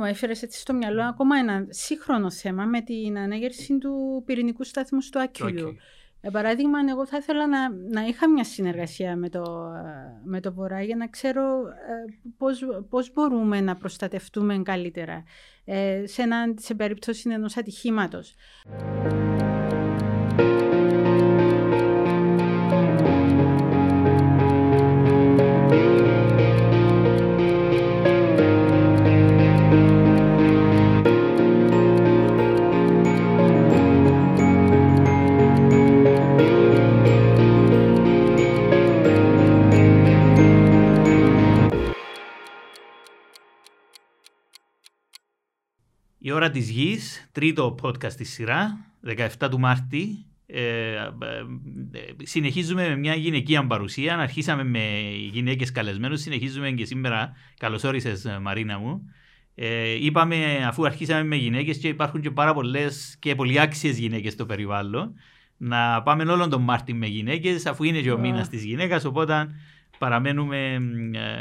Μου έφερες έτσι στο μυαλό ακόμα ένα σύγχρονο θέμα με την ανέγερση του πυρηνικού σταθμού στο Άκυλου. Okay. Για παράδειγμα, εγώ θα ήθελα να, να είχα μια συνεργασία με το, με το Βορρά για να ξέρω ε, πώς, πώς μπορούμε να προστατευτούμε καλύτερα ε, σε, ένα, σε περίπτωση ενός ατυχήματος. Ώρα της γης, τρίτο podcast στη σειρά, 17 του Μάρτη. Ε, ε, ε, συνεχίζουμε με μια γυναικεία παρουσία. Αρχίσαμε με γυναίκες καλεσμένους, συνεχίζουμε και σήμερα. Καλώς όρισες Μαρίνα μου. Ε, είπαμε αφού αρχίσαμε με γυναίκες και υπάρχουν και πάρα πολλές και πολύ άξιες γυναίκες στο περιβάλλον να πάμε όλον τον Μάρτι με γυναίκες αφού είναι και ο μήνας της γυναίκας οπότε παραμένουμε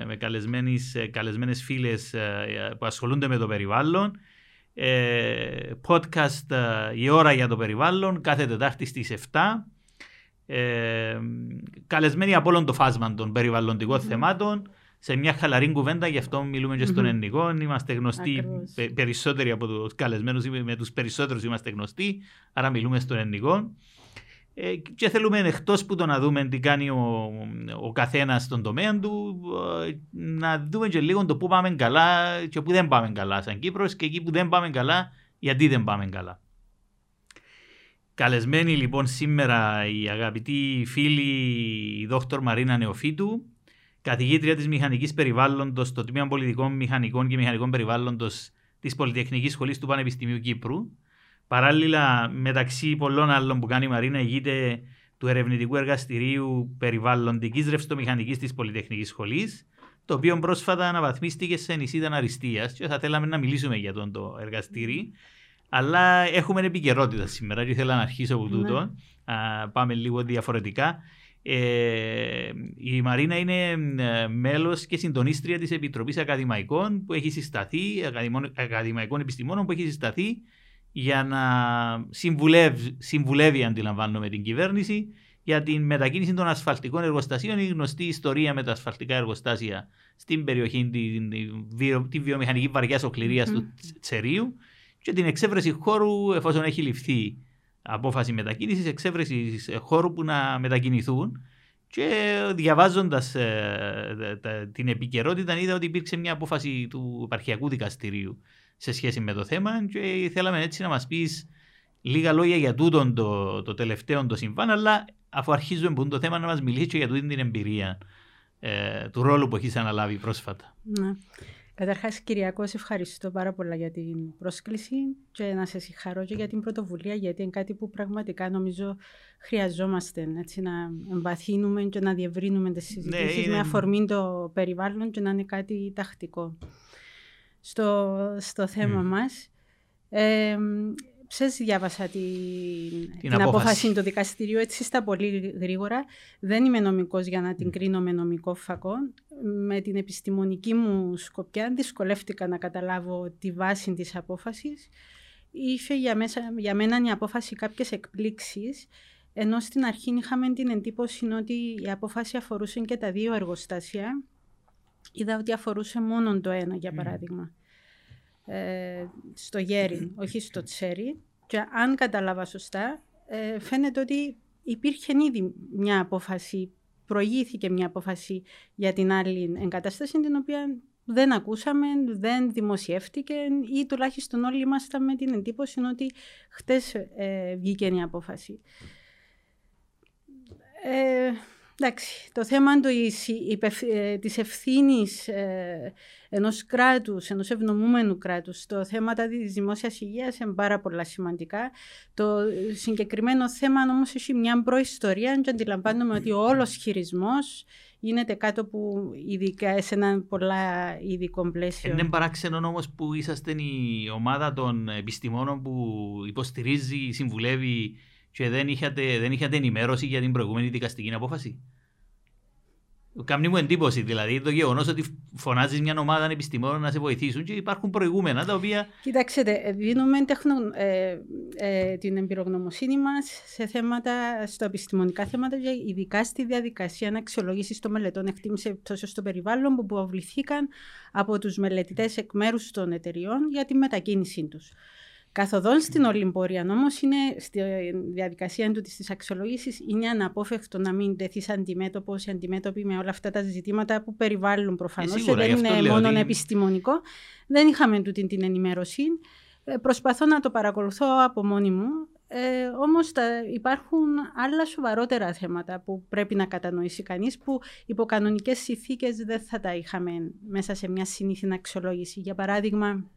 με καλεσμένες, καλεσμένες φίλες που ασχολούνται με το περιβάλλον ε, podcast ε, η ώρα για το περιβάλλον κάθε Τετάρτη στις 7 ε, καλεσμένοι από όλο το φάσμα των περιβαλλοντικών θεμάτων σε μια χαλαρή κουβέντα, γι' αυτό μιλούμε και στον ελληνικό. Είμαστε γνωστοί περισσότεροι από τους καλεσμένους, με τους περισσότερους είμαστε γνωστοί, άρα μιλούμε στον ελληνικό. Ε, και θέλουμε εκτός που το να δούμε τι κάνει ο, ο καθένας στον τομέα του, ε, να δούμε και λίγο το πού πάμε καλά και πού δεν πάμε καλά σαν Κύπρος και εκεί που δεν πάμε καλά, γιατί δεν πάμε καλά. Καλεσμένη λοιπόν σήμερα η αγαπητή φίλη η δόκτωρ Μαρίνα Νεοφίτου, καθηγήτρια της Μηχανικής Περιβάλλοντος στο Τμήμα Πολιτικών Μηχανικών και Μηχανικών Περιβάλλοντος της Πολυτεχνικής Σχολής του Πανεπιστημίου Κύπρου Παράλληλα, μεταξύ πολλών άλλων που κάνει η Μαρίνα, ηγείται του ερευνητικού εργαστηρίου περιβαλλοντικής ρευστομηχανικής της Πολυτεχνικής Σχολής, το οποίο πρόσφατα αναβαθμίστηκε σε νησίδα αριστείας. Και θα θέλαμε να μιλήσουμε για τον το εργαστήρι. Αλλά έχουμε επικαιρότητα σήμερα και ήθελα να αρχίσω από τούτο. Ναι. πάμε λίγο διαφορετικά. Ε, η Μαρίνα είναι ε, μέλος και συντονίστρια της Επιτροπής Ακαδημαϊκών που έχει συσταθεί, Ακαδημαϊκών Επιστημόνων που έχει συσταθεί για να συμβουλεύει, συμβουλεύει αντιλαμβάνομαι την κυβέρνηση για την μετακίνηση των ασφαλτικών εργοστασίων. Η γνωστή ιστορία με τα ασφαλτικά εργοστάσια στην περιοχή, την, τη βιομηχανική βαριά οκληρία mm. του Τσερίου και την εξέβρεση χώρου εφόσον έχει ληφθεί απόφαση μετακίνησης, εξέβρεση χώρου που να μετακινηθούν. Και διαβάζοντας ε, την επικαιρότητα, είδα ότι υπήρξε μια απόφαση του επαρχιακού δικαστηρίου σε σχέση με το θέμα και θέλαμε έτσι να μας πεις λίγα λόγια για τούτο το, το τελευταίο το συμβάν αλλά αφού αρχίζουμε που το θέμα να μας μιλήσεις και για τούτη την εμπειρία ε, του ρόλου που έχεις αναλάβει πρόσφατα. Ναι. Καταρχάς, Κυριακό, σε ευχαριστώ πάρα πολλά για την πρόσκληση και να σε συγχαρώ και για την πρωτοβουλία, γιατί είναι κάτι που πραγματικά νομίζω χρειαζόμαστε. Έτσι, να εμβαθύνουμε και να διευρύνουμε τις συζητήσεις ναι, με αφορμή το περιβάλλον και να είναι κάτι τακτικό στο, στο θέμα mm. μας. Ε, διάβασα την, την, απόφαση. του δικαστηρίου έτσι στα πολύ γρήγορα. Δεν είμαι νομικός για να την κρίνω με νομικό φακό. Με την επιστημονική μου σκοπιά δυσκολεύτηκα να καταλάβω τη βάση της απόφασης. Είχε για, μέσα, για μένα η απόφαση κάποιες εκπλήξεις, ενώ στην αρχή είχαμε την εντύπωση ότι η απόφαση αφορούσε και τα δύο εργοστάσια είδα ότι αφορούσε μόνο το ένα, για παράδειγμα. Ε, στο γέρι, όχι στο τσέρι. Και αν κατάλαβα σωστά, ε, φαίνεται ότι υπήρχε ήδη μια απόφαση, προηγήθηκε μια απόφαση για την άλλη εγκατάσταση, την οποία δεν ακούσαμε, δεν δημοσιεύτηκε ή τουλάχιστον όλοι ήμασταν με την εντύπωση ότι χτες ε, βγήκε η απόφαση. Ε, Εντάξει, το θέμα της, ε, της ευθύνης ε, ενός κράτους, ενός ευνομούμενου κράτους, το θέμα της δημόσιας υγείας είναι πάρα πολλά σημαντικά. Το συγκεκριμένο θέμα όμως έχει μια προϊστορία και αντιλαμβάνομαι ότι ο όλος χειρισμός γίνεται κάτω που ειδικά σε ένα πολλά ειδικό πλαίσιο. Είναι παράξενο όμως που είσαστε η ομάδα των επιστημόνων που υποστηρίζει, συμβουλεύει και δεν είχατε, δεν είχατε ενημέρωση για την προηγούμενη δικαστική απόφαση. Κάνει μου εντύπωση δηλαδή το γεγονός ότι φωνάζεις μια ομάδα επιστημόνων να σε βοηθήσουν και υπάρχουν προηγούμενα τα οποία. Κοιτάξτε, δίνουμε τεχνο, ε, ε, την εμπειρογνωμοσύνη μας σε θέματα, στο επιστημονικά θέματα, ειδικά στη διαδικασία αξιολόγηση των μελετών εκτίμηση επιπτώσεων στο περιβάλλον που υποβληθήκαν από τους μελετητές εκ μέρους των εταιριών για τη μετακίνησή τους. Καθοδόν στην Ολυμπορία όμω είναι στη διαδικασία του της αξιολόγηση είναι αναπόφευκτο να μην τεθεί αντιμέτωπο ή αντιμέτωποι με όλα αυτά τα ζητήματα που περιβάλλουν προφανώς Ε, και σίγουρα, δεν γι' αυτό είναι λέω μόνο ότι- επιστημονικό. Δεν είχαμε τούτη την ενημέρωση. Ε, Προσπαθώ να το παρακολουθώ από μόνη μου. Ε, όμως τα, υπάρχουν άλλα σοβαρότερα θέματα που πρέπει να κατανοήσει κανείς που υπό κανονικές συνθήκες δεν θα τα είχαμε μέσα σε μια συνήθινη αξιολόγηση. Για παράδειγμα,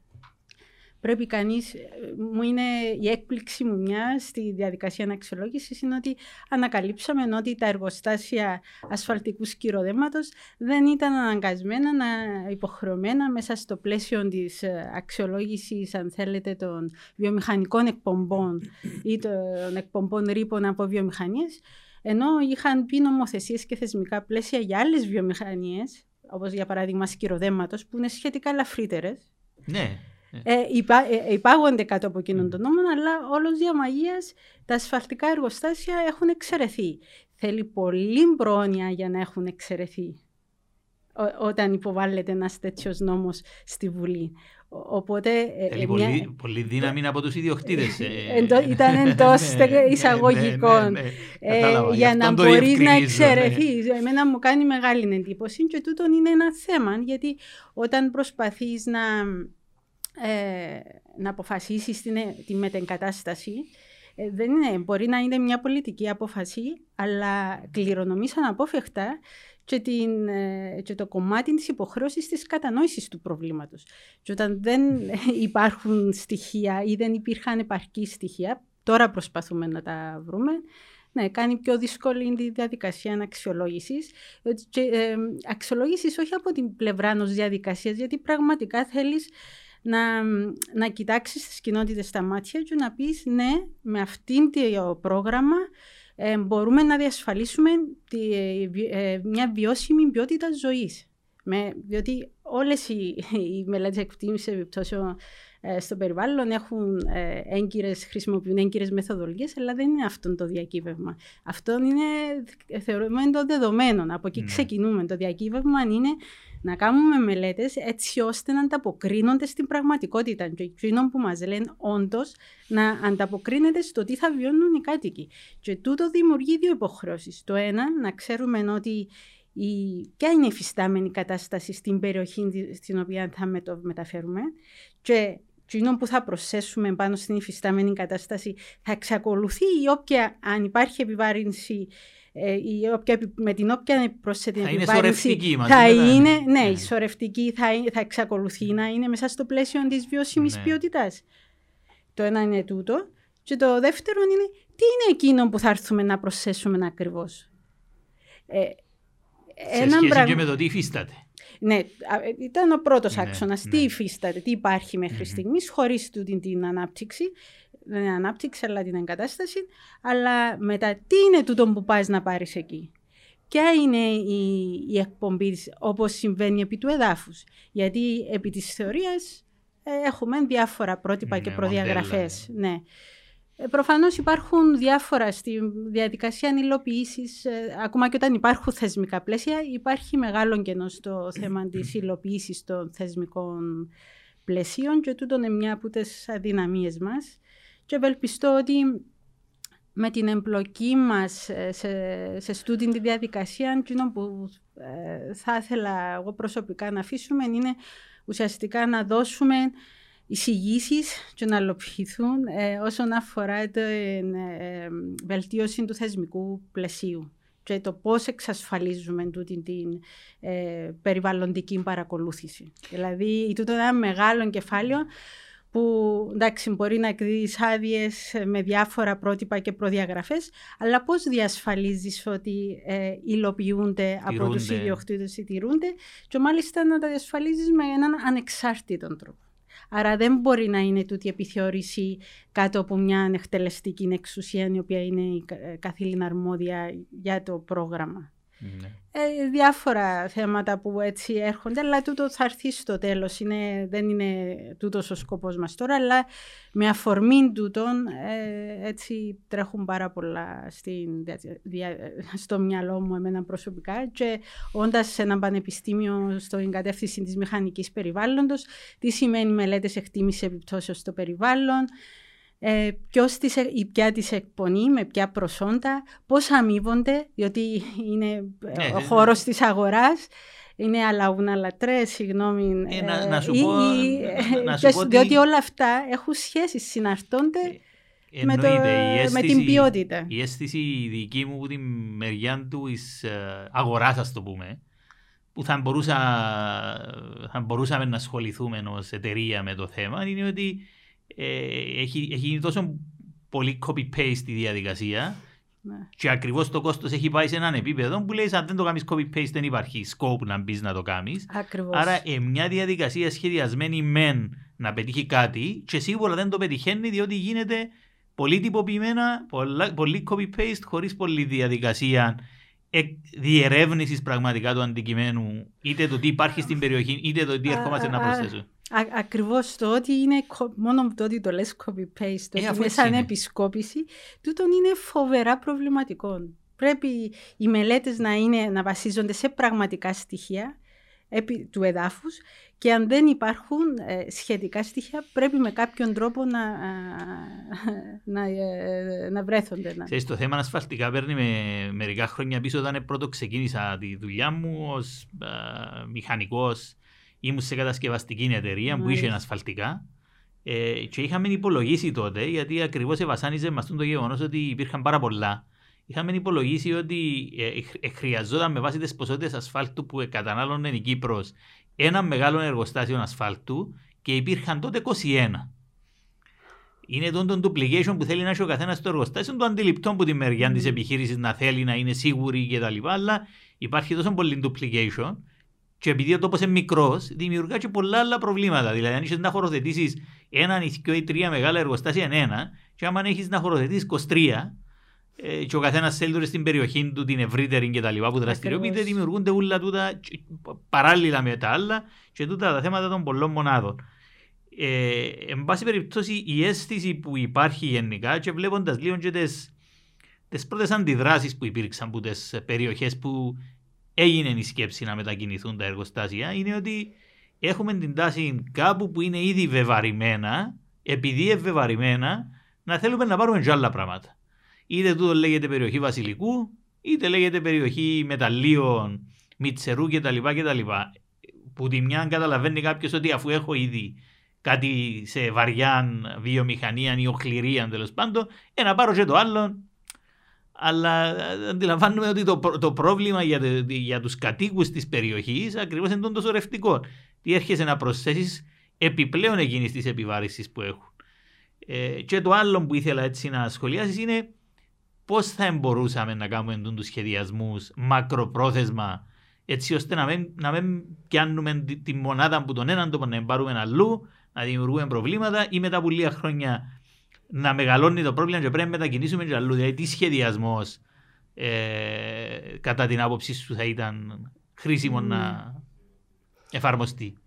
πρέπει κανείς, ε, μου είναι η έκπληξη μου μια στη διαδικασία αξιολόγηση είναι ότι ανακαλύψαμε ότι τα εργοστάσια ασφαλτικούς σκυροδέματος δεν ήταν αναγκασμένα να υποχρεωμένα μέσα στο πλαίσιο της ε, αξιολόγησης αν θέλετε των βιομηχανικών εκπομπών ή των εκπομπών ρήπων από βιομηχανίες ενώ είχαν πει νομοθεσίες και θεσμικά πλαίσια για άλλες βιομηχανίες όπως για παράδειγμα σκυροδέματος που είναι σχετικά ελαφρύτερες Ναι. Ε, υπά, ε, υπάγονται κάτω από εκείνον τον νόμο, αλλά όλος διαμαγείας τα ασφαλτικά εργοστάσια έχουν εξαιρεθεί. Θέλει πολύ πρόνοια για να έχουν εξαιρεθεί ό- όταν υποβάλλεται ένας τέτοιος νόμος στη Βουλή. Ο- Οπότε, ε, Θέλει ε, πολύ, μια- πολύ δύναμη από τους ιδιοκτήτες. Εντό- ήταν εντός εισαγωγικών. Ε, για να μπορεί να εξαιρεθεί. Εμένα μου κάνει μεγάλη εντύπωση και τούτον είναι ένα θέμα γιατί όταν προσπαθείς να, ε, να αποφασίσεις την, τη μετεγκατάσταση ε, δεν είναι, μπορεί να είναι μια πολιτική απόφαση αλλά κληρονομείς αναπόφευκτα και, την, ε, και το κομμάτι της υποχρέωσης της κατανόησης του προβλήματος. Και όταν δεν υπάρχουν στοιχεία ή δεν υπήρχαν επαρκή στοιχεία, τώρα προσπαθούμε να τα βρούμε, ναι, κάνει πιο δύσκολη τη διαδικασία αξιολόγησης. Και, ε, αξιολόγησης όχι από την πλευρά ενός διαδικασίας, γιατί πραγματικά θέλεις να, να κοιτάξεις τις κοινότητες στα μάτια και να πεις ναι, με αυτήν το πρόγραμμα ε, μπορούμε να διασφαλίσουμε τη, ε, μια βιώσιμη ποιότητα ζωής. Με, διότι όλες οι, οι μελέτες εκτίμησης επιπτώσεων ε, στο περιβάλλον έχουν ε, έγκυρες, χρησιμοποιούν έγκυρες μεθοδολογίες, αλλά δεν είναι αυτό το διακύβευμα. Αυτό είναι, θεωρούμε, το δεδομένο. Από εκεί Ναι. ξεκινούμε. Το διακύβευμα είναι να κάνουμε μελέτες έτσι ώστε να ανταποκρίνονται στην πραγματικότητα. Και εκείνο που μας λένε όντως να ανταποκρίνεται στο τι θα βιώνουν οι κάτοικοι. Και τούτο δημιουργεί δύο υποχρεώσεις. Το ένα, να ξέρουμε ότι η, ποια είναι η φυστάμενη κατάσταση στην περιοχή στην οποία θα με το μεταφέρουμε και εκείνο που θα προσθέσουμε πάνω στην υφιστάμενη κατάσταση θα εξακολουθεί η όποια, αν υπάρχει επιβάρυνση ε, η όποια, με την όποια προσθέτει θα είναι επιβάρυνση σωρευτική μαζί θα μετά. είναι, ναι, Ναι. η σωρευτική θα, θα εξακολουθεί να είναι μέσα στο πλαίσιο της βιώσιμης Ναι. ποιότητας. Το ένα είναι τούτο. Και το δεύτερο είναι τι είναι εκείνο που θα έρθουμε να προσθέσουμε ακριβώς. Ε, Σε έναν σχέση πραγμα- και με το τι υφίσταται. ναι, α, ε, ήταν ο πρώτος Ναι, άξονας. ναι. Τι υφίσταται, τι υπάρχει μέχρι Μμμ. στιγμής, χωρίς τούτη την ανάπτυξη. Δεν είναι ανάπτυξη, αλλά την εγκατάσταση. Αλλά μετά, τι είναι τούτο που πας να πάρεις εκεί; Ποια είναι η, η εκπομπή της, όπως συμβαίνει επί του εδάφους; Γιατί επί της θεωρίας ε, έχουμε διάφορα πρότυπα Ναι, και μοντέλα, προδιαγραφές. Ναι. Ε, προφανώς υπάρχουν διάφορα στη διαδικασία υλοποίησης, ε, ακόμα και όταν υπάρχουν θεσμικά πλαίσια, υπάρχει μεγάλο κενό στο θέμα της υλοποίησης των θεσμικών πλαισίων και τούτο είναι μια από τις αδυναμίες μας. Και ευελπιστώ ότι με την εμπλοκή μας ε, σε, σε στούτην τη διαδικασία, εκείνο που ε, θα ήθελα εγώ προσωπικά να αφήσουμε είναι ουσιαστικά να δώσουμε εισηγήσεις και να αλλοποιηθούν ε, όσον αφορά την ε, βελτίωση του θεσμικού πλαισίου και το πώς εξασφαλίζουμε τούτη την ε, περιβαλλοντική παρακολούθηση. Δηλαδή, τούτο είναι ένα μεγάλο κεφάλαιο που εντάξει, μπορεί να εκδίδεις άδειες με διάφορα πρότυπα και προδιαγραφές, αλλά πώς διασφαλίζεις ότι ε, υλοποιούνται από τους Τηρούνται. ιδιοκτήτες ή τηρούνται και μάλιστα να τα διασφαλίζεις με έναν ανεξάρτητο τρόπο. Άρα δεν μπορεί να είναι τούτη η επιθεώρηση κάτω από μια εκτελεστική εξουσία η οποία είναι η κα- ε, καθήλυνα αρμόδια για το πρόγραμμα. Ναι. Ε, διάφορα θέματα που έτσι έρχονται, αλλά τούτο θα έρθει στο τέλος. Είναι, δεν είναι τούτος ο σκοπός μας τώρα, αλλά με αφορμή τούτον ε, έτσι τρέχουν πάρα πολλά στην, δια, στο μυαλό μου εμένα προσωπικά και όντας σε ένα πανεπιστήμιο στο κατεύθυνση της μηχανικής περιβάλλοντος, τι σημαίνει μελέτες εκτίμησης επιπτώσεων στο περιβάλλον, ε, ποιος τις, η ποια τις εκπονεί, με ποια προσόντα, πώς αμείβονται, διότι είναι ε, Ναι, ο ναι, χώρος της αγοράς, είναι αλαούνα λατρέ, συγγνώμη. Ε, να- ε, να σου ή- πω- ή- να σου και- πω ότι- Διότι όλα αυτά έχουν σχέση, συναρτώνται με, το, Εννοείται, η με αίσθηση- την ποιότητα. Η αίσθηση δική μου από την μεριά του εις, ε, αγοράς, ας το πούμε, που θα, μπορούσα, θα μπορούσαμε να ασχοληθούμε ως εταιρεία με το θέμα, είναι ότι ε, έχει, έχει γίνει τόσο πολύ copy-paste η διαδικασία Ναι. και ακριβώς το κόστος έχει πάει σε έναν επίπεδο που λέει αν δεν το κάνεις copy-paste δεν υπάρχει scope να μπεις να το κάνεις. Ακριβώς. Άρα ε, μια διαδικασία σχεδιασμένη μεν να πετύχει κάτι και σίγουρα δεν το πετυχαίνει διότι γίνεται πολύ τυποποιημένα, πολλά- πολύ copy-paste χωρίς πολλή διαδικασία διερεύνησης πραγματικά του αντικειμένου είτε το τι υπάρχει στην περιοχή είτε το τι Α, ερχόμαστε α, να α, προσθέσουμε. Α, ακριβώς το ότι είναι κο- μόνο το ότι το λες copy-paste, το Ε, ότι αφού είναι έτσι σαν είναι. επισκόπηση, τούτον είναι φοβερά προβληματικό. Πρέπει οι μελέτες να, είναι, να βασίζονται σε πραγματικά στοιχεία επί του εδάφους και αν δεν υπάρχουν ε, σχετικά στοιχεία πρέπει με κάποιον τρόπο να, α, να, ε, να βρέθονται. Να. Ξέρεις, το θέμα ασφαλτικά παίρνει με μερικά χρόνια πίσω όταν πρώτο ξεκίνησα τη δουλειά μου ως α, μηχανικός ήμουν σε κατασκευαστική εταιρεία που είχε Μάλιστα. ασφαλτικά ε, και είχαμε υπολογίσει τότε γιατί ακριβώς ευασάνιζε μας το γεγονός ότι υπήρχαν πάρα πολλά είχαμε υπολογίσει ότι ε, ε, χρειαζόταν με βάση τις ποσότητες ασφάλτου που κατανάλωνε η Κύπρος ένα μεγάλο εργοστάσιο ασφάλτου και υπήρχαν τότε 21. Είναι τον, τον duplication που θέλει να έχει ο καθένας στο εργοστάσιο, το αντιληπτό από τη μεριά Μμμ. τη επιχείρησης να θέλει να είναι σίγουρη κτλ. Αλλά υπάρχει τόσο πολύ duplication και επειδή ο τόπος είναι μικρός, δημιουργά και πολλά άλλα προβλήματα. Δηλαδή, αν είσαι να χωροθετήσεις έναν ηθικό ή τρία μεγάλα εργοστάσια είναι ένα, και άμα έχεις να χωροθετήσεις 23, ε, και ο καθένας θέλει τώρα στην περιοχή του την ευρύτερη και τα λοιπά που δραστηριοποιείται, Ακριβώς. δημιουργούνται όλα τούτα και- παράλληλα με τα άλλα και τούτα τα θέματα των πολλών μονάδων. Ε, εν πάση περιπτώσει, η αίσθηση που υπάρχει γενικά και βλέποντας λίγο και τις, τις πρώτες αντιδράσεις που υπήρξαν από τις περιοχές που έγινε η σκέψη να μετακινηθούν τα εργοστάσια είναι ότι έχουμε την τάση κάπου που είναι ήδη βεβαρημένα, επειδή ευεβαρημένα, να θέλουμε να πάρουμε και άλλα πράγματα. Είτε τούτο λέγεται περιοχή Βασιλικού, είτε λέγεται περιοχή μεταλλίων, Μιτσερού κτλ. κτλ. Που τη μια καταλαβαίνει κάποιος ότι αφού έχω ήδη κάτι σε βαριά βιομηχανία ή οχληρία τέλος πάντων, ε, να πάρω και το άλλο. Αλλά ε, αντιλαμβάνουμε ότι το, προ- το πρόβλημα για, το- για τους κατοίκους της περιοχής ακριβώς είναι το σωρευτικό. Τι έρχεσαι να προσθέσεις επιπλέον εκείνης της επιβάρησης που έχουν. Ε, και το άλλο που ήθελα έτσι να σχολιάσεις είναι πώς θα μπορούσαμε να κάνουμε τους σχεδιασμούς μακροπρόθεσμα έτσι ώστε να μην, να μην πιάνουμε τη, τη μονάδα που τον έναν τόπο να την πάρουμε αλλού, να δημιουργούμε προβλήματα ή μετά από λίγα χρόνια να μεγαλώνει το πρόβλημα και πρέπει να μετακινήσουμε και αλλού. Δηλαδή, τι σχεδιασμός ε, κατά την άποψή σου θα ήταν χρήσιμο να εφαρμοστεί;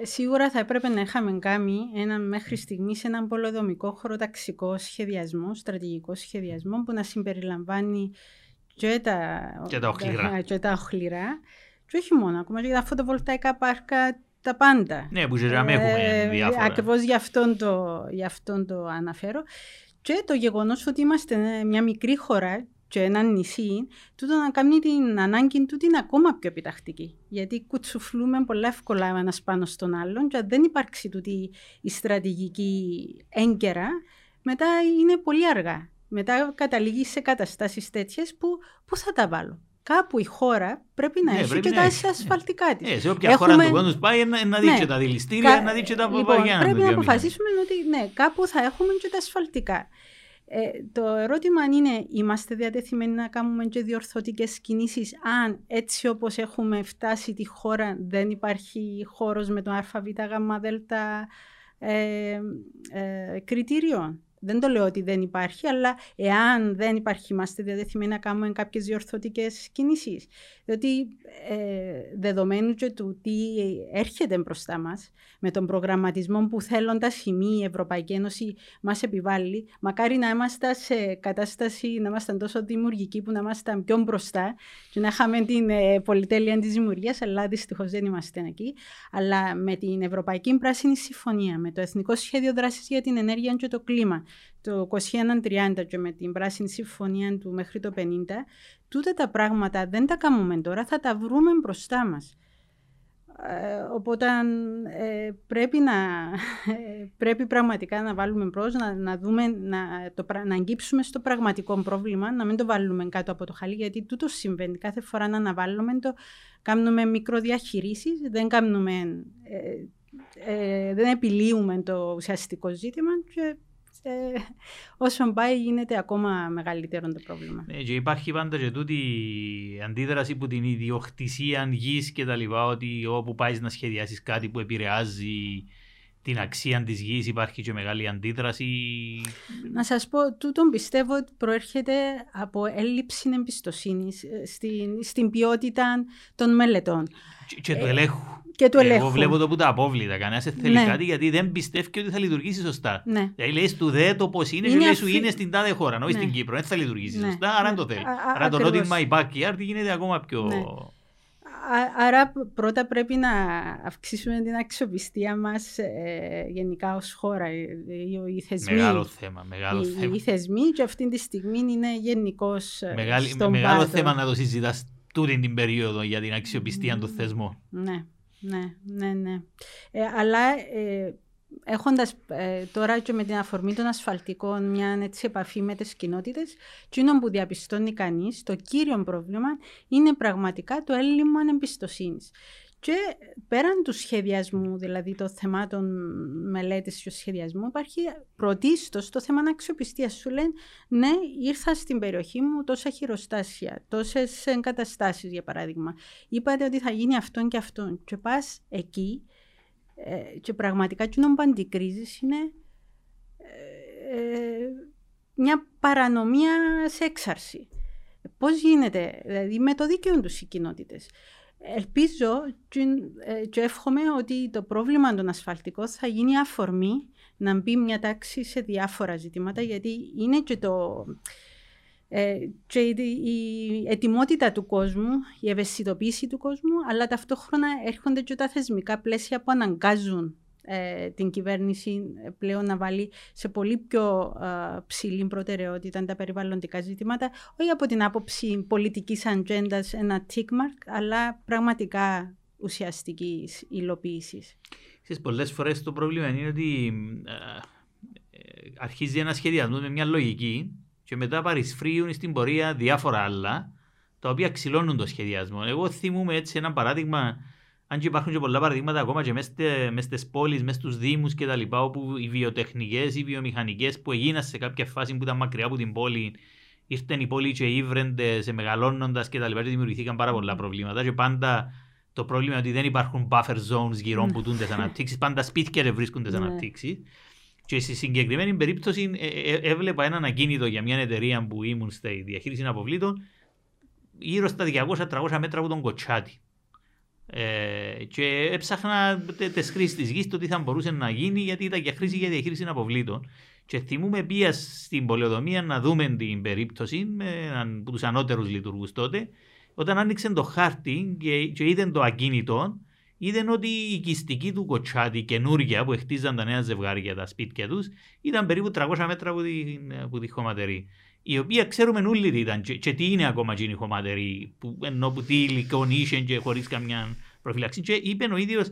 Ε, σίγουρα θα έπρεπε να είχαμε κάνει ένα μέχρι στιγμής έναν πολεοδομικό χωροταξικό σχεδιασμό, στρατηγικό σχεδιασμό που να συμπεριλαμβάνει και τα, Και τα οχληρά. και τα οχληρά. Και όχι μόνο, ακόμα και τα φωτοβολταϊκά πάρκα, τα πάντα. Ναι, που και να μην έχουμε διάφορα. Ακριβώς γι' αυτόν το, γι αυτόν το αναφέρω. Και το γεγονός ότι είμαστε μια μικρή χώρα και ένα νησί, τούτο να κάνει την ανάγκη του την ακόμα πιο επιτακτική. Γιατί κουτσουφλούμε πολλά εύκολα ο ένας πάνω στον άλλον, και αν δεν υπάρξει τούτη η στρατηγική έγκαιρα, μετά είναι πολύ αργά. Μετά καταλήγει σε καταστάσεις τέτοιες που πού θα τα βάλω. Κάπου η χώρα πρέπει να Ναι, έχει πρέπει και να τα έχει, ναι. ασφαλτικά της. Ε, σε όποια Έχουμε- χώρα του κόσμου πάει να, να δει Ναι. και τα δηληστήρια, Κα- να δει και τα λοιπόν, παπαγιά. Πρέπει να βιομηχανία. αποφασίσουμε ότι ναι, κάπου θα έχουμε και τα ασφαλτικά. Ε, το ερώτημα είναι, είμαστε διατεθειμένοι να κάνουμε και διορθωτικές κινήσεις αν έτσι όπως έχουμε φτάσει τη χώρα δεν υπάρχει χώρος με το ΑΒΓΔ ε, ε, κριτήριο. Δεν το λέω ότι δεν υπάρχει, αλλά εάν δεν υπάρχει, είμαστε διαδεθειμένοι να κάνουμε κάποιες διορθωτικές κινήσεις. Διότι ε, δεδομένου και του τι έρχεται μπροστά μας, με τον προγραμματισμό που θέλουν τα σημεία η Ευρωπαϊκή Ένωση μας επιβάλλει, μακάρι να είμαστε σε κατάσταση, να είμαστε τόσο δημιουργικοί που να είμαστε πιο μπροστά και να είχαμε την ε, πολυτέλεια της δημιουργίας, αλλά δυστυχώς δεν είμαστε εκεί. Αλλά με την Ευρωπαϊκή Πράσινη Συμφωνία, με το Εθνικό Σχέδιο Δράσης για την Ενέργεια και το Κλίμα, το 2130 και με την Πράσινη Συμφωνία του μέχρι το 50, τούτα τα πράγματα δεν τα κάνουμε τώρα, θα τα βρούμε μπροστά μας. Ε, οπότε ε, πρέπει, να, ε, πρέπει πραγματικά να βάλουμε μπρος, να, να, δούμε, να, το, να αγγίψουμε στο πραγματικό πρόβλημα, να μην το βάλουμε κάτω από το χαλί, γιατί τούτος συμβαίνει. Κάθε φορά να αναβάλουμε το, κάνουμε μικροδιαχειρήσεις, δεν κάνουμε, δεν επιλύουμε το ουσιαστικό ζήτημα και ε, όσο πάει γίνεται ακόμα μεγαλύτερο το πρόβλημα. Ναι, και υπάρχει πάντα και τούτη αντίδραση που την ιδιοκτησία γης και τα λοιπά, ότι όπου πάεις να σχεδιάσεις κάτι που επηρεάζει την αξία της γης, υπάρχει και μεγάλη αντίδραση. Να σας πω, τούτον πιστεύω ότι προέρχεται από έλλειψη εμπιστοσύνης ε, στην, στην ποιότητα των μελετών. Και, και του ε, ελέγχου. Και του ελέγχου. Εγώ βλέπω το που τα απόβλητα. Κανένας δεν θέλει ναι. κάτι γιατί δεν πιστεύει ότι θα λειτουργήσει σωστά. Ναι. Δηλαδή λέει του δε το πώς είναι, είναι και λέει σου είναι στην τάδε χώρα, όχι ναι. στην Κύπρο. Δεν θα λειτουργήσει ναι. σωστά, άρα δεν το θέλει. Άρα το ότι my backyard γίνεται ακόμα πιο. Ναι. Άρα πρώτα πρέπει να αυξήσουμε την αξιοπιστία μας ε, γενικά ως χώρα. Ε, οι, οι θεσμοί, μεγάλο θέμα. Μεγάλο οι, θέμα. οι θεσμοί και αυτή τη στιγμή είναι γενικώς ε, Μεγάλη, στον Μεγάλο πάτο. θέμα να το συζητάς τούτη την περίοδο για την αξιοπιστία των θεσμών. Ναι, ναι, ναι. ναι. Ε, αλλά ε, έχοντας ε, τώρα και με την αφορμή των ασφαλτικών μια έτσι, επαφή με τις κοινότητες, εκείνο που διαπιστώνει κανείς, το κύριο πρόβλημα είναι πραγματικά το έλλειμμα εμπιστοσύνης. Και πέραν του σχεδιασμού, δηλαδή των θεμάτων μελέτης και σχεδιασμού, υπάρχει πρωτίστως το θέμα αξιοπιστία. Σου λένε, ναι, ήρθα στην περιοχή μου τόσα χειροστάσια, τόσες εγκαταστάσεις για παράδειγμα. Είπατε ότι θα γίνει αυτόν και αυτόν. Και πας εκεί ε, και πραγματικά τι που αντικρίζεις είναι ε, μια παρανομία σε έξαρση. Πώς γίνεται, δηλαδή με το δίκαιο τους οι κοινότητες. Ελπίζω ε, και εύχομαι ότι το πρόβλημα των ασφαλτικών θα γίνει αφορμή να μπει μια τάξη σε διάφορα ζητήματα γιατί είναι και το... Ε, και η ετοιμότητα του κόσμου, η ευαισθητοποίηση του κόσμου, αλλά ταυτόχρονα έρχονται και τα θεσμικά πλαίσια που αναγκάζουν ε, την κυβέρνηση ε, πλέον να βάλει σε πολύ πιο ε, ψηλή προτεραιότητα τα περιβαλλοντικά ζητήματα, όχι από την άποψη πολιτικής ατζέντας ένα tick mark, αλλά πραγματικά ουσιαστικής υλοποίησης. Πολλές φορές το πρόβλημα είναι ότι αρχίζει ένα σχεδιασμό με μια λογική και μετά παρισφρίουν στην πορεία διάφορα άλλα τα οποία ξυλώνουν το σχεδιασμό. Εγώ θυμούμαι έτσι ένα παράδειγμα αν και υπάρχουν και πολλά παραδείγματα ακόμα και μέσα στι πόλεις, μέσα στου Δήμους κτλ. όπου οι βιοτεχνικές ή βιομηχανικές που έγιναν σε κάποια φάση που ήταν μακριά από την πόλη, ήρθαν οι πόλοι και ήβρεντε σε μεγαλώνοντα κτλ. Και, και δημιουργηθήκαν πάρα πολλά προβλήματα. Και πάντα το πρόβλημα είναι ότι δεν υπάρχουν buffer zones γύρω που τούνται τις αναπτύξεις. Πάντα σπίτια δεν βρίσκονται τις ναι. αναπτύξεις. Και στη συγκεκριμένη περίπτωση ε, ε, ε, έβλεπα έναν ακίνητο για μια εταιρεία που ήμουν στη διαχείριση αποβλήτων γύρω στα 200-300 μέτρα από τον Κοτσάτη. Ε, και έψαχνα τι χρήσεις της γης, το τι θα μπορούσε να γίνει, γιατί ήταν και χρήση για διαχείριση αποβλήτων. Και θυμούμε πια στην πολεοδομία να δούμε την περίπτωση με έναν από τους ανώτερους λειτουργούς τότε. Όταν άνοιξε το χάρτη και, και είδε το ακίνητο, είδαν ότι η οικιστική του κοτσάτη καινούργια που χτίζαν τα νέα ζευγάρια τα σπίτια τους ήταν περίπου 300 μέτρα από τη, από τη χωματερή η οποία ξέρουμε όλοι τι ήταν και, και τι είναι ακόμα η χωματερή, που, ενώ που τι υλικό είχε και χωρίς καμιά προφυλαξή. Και είπε ο ίδιος,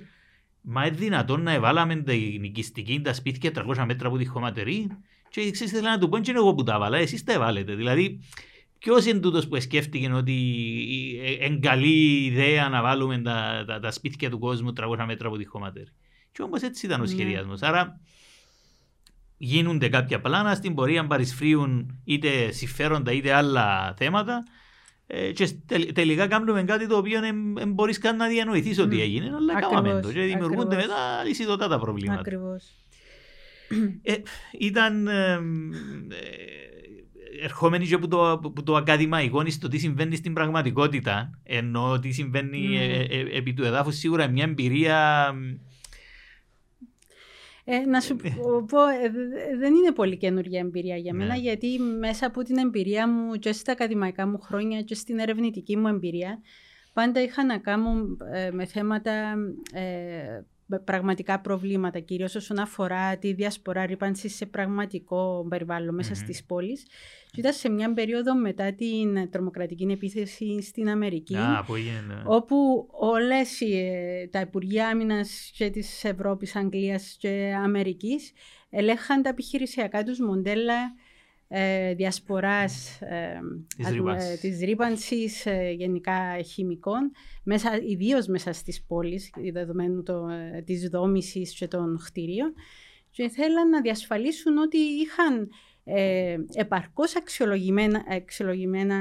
μα είναι δυνατόν να εβάλαμε την οικιστική τα σπίτια 300 μέτρα από τη χωματερή. Και ξέρει, θέλω να του πω, είναι εγώ που τα έβαλα, εσείς τα έβαλετε. Δηλαδή, ποιος είναι τούτος που σκέφτηκε ότι είναι καλή ιδέα να βάλουμε τα, τα, τα σπίτια του κόσμου 300 μέτρα από τη χωματερή. Και όμως έτσι ήταν ο ναι. σχεδιασμός. Άρα, γίνονται κάποια πλάνα, στην πορεία παρισφρίουν είτε συμφέροντα είτε άλλα θέματα ε, και τελικά κάνουμε κάτι το οποίο δεν μπορείς καν να διανοηθείς ότι έγινε, αλλά κάναμε το και δημιουργούνται μετά λυσιδωτά τα προβλήματα. Ακριβώς. Ε, ήταν ε, ερχόμενοι και από το, από το ακαδημαϊκό στο τι συμβαίνει στην πραγματικότητα, ενώ τι συμβαίνει mm. επί του εδάφους, σίγουρα μια εμπειρία ε, να σου πω, ε, δεν είναι πολύ καινούργια εμπειρία για μένα, ναι. γιατί μέσα από την εμπειρία μου και στα ακαδημαϊκά μου χρόνια και στην ερευνητική μου εμπειρία, πάντα είχα να κάνω ε, με θέματα ε, πραγματικά προβλήματα, κυρίως όσον αφορά τη διασπορά ρήπανσης σε πραγματικό περιβάλλον μέσα mm-hmm. στις πόλεις. Και ήταν σε μια περίοδο μετά την τρομοκρατική επίθεση στην Αμερική, ναι. όπου όλες ε, τα Υπουργεία Άμυνας και της Ευρώπης, Αγγλίας και Αμερικής ελέγχαν τα επιχειρησιακά τους μοντέλα ε, διασποράς ε, της ρήπανσης ε, γενικά χημικών, μέσα, ιδίως μέσα στις πόλεις, δεδομένου το, ε, της δόμησης και των κτίριων και θέλαν να διασφαλίσουν ότι είχαν ε, επαρκώς αξιολογημένα, αξιολογημένα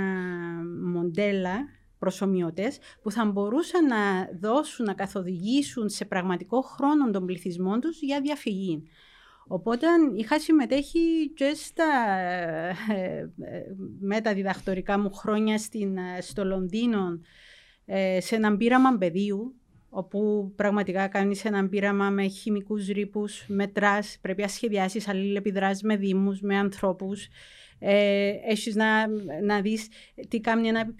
μοντέλα προσωμιωτές που θα μπορούσαν να δώσουν, να καθοδηγήσουν σε πραγματικό χρόνο των πληθυσμών τους για διαφυγή. Οπότε είχα συμμετέχει και στα ε, ε, μεταδιδακτορικά μου χρόνια στην, ε, στο Λονδίνο σε έναν πείραμα πεδίου όπου πραγματικά κάνεις έναν πείραμα με χημικούς ρήπους, μετράς, πρέπει να σχεδιάσεις αλληλεπιδράσεις με δήμους, με ανθρώπους, ε, έχεις να, να δεις τι κάνει ένα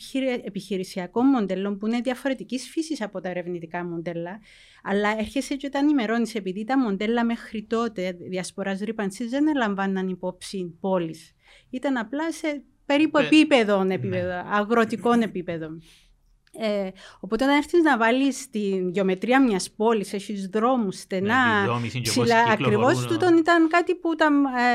επιχειρησιακό μοντέλο που είναι διαφορετικής φύσης από τα ερευνητικά μοντέλα, αλλά έρχεσαι και τα ενημερώνεις επειδή τα μοντέλα μέχρι τότε διασποράς ρήπανσης δεν έλαμβάναν υπόψη πόλης. Ήταν απλά σε περίπου ε, επίπεδο, επίπεδο ναι. αγροτικών επίπεδων. Ε, οπότε όταν έρθεις να βάλεις τη γεωμετρία μιας πόλης, έχεις δρόμους στενά, ναι, ψηλά, ακριβώς τούτον ήταν κάτι που τα,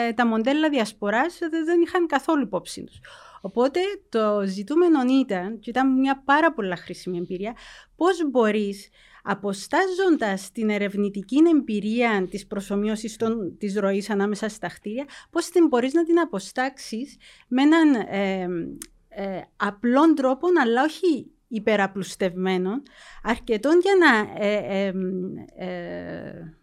ε, τα μοντέλα διασποράς δεν είχαν καθόλου υπόψη τους. Οπότε το ζητούμενο ήταν, και ήταν μια πάρα πολύ χρήσιμη εμπειρία, πώς μπορείς αποστάζοντας την ερευνητική εμπειρία της προσωμείωσης των, της ροής ανάμεσα στα κτίρια, πώς την μπορείς να την αποστάξεις με έναν ε, ε, απλό τρόπο, αλλά όχι υπεραπλουστευμένων, αρκετών για να, ε, ε, ε,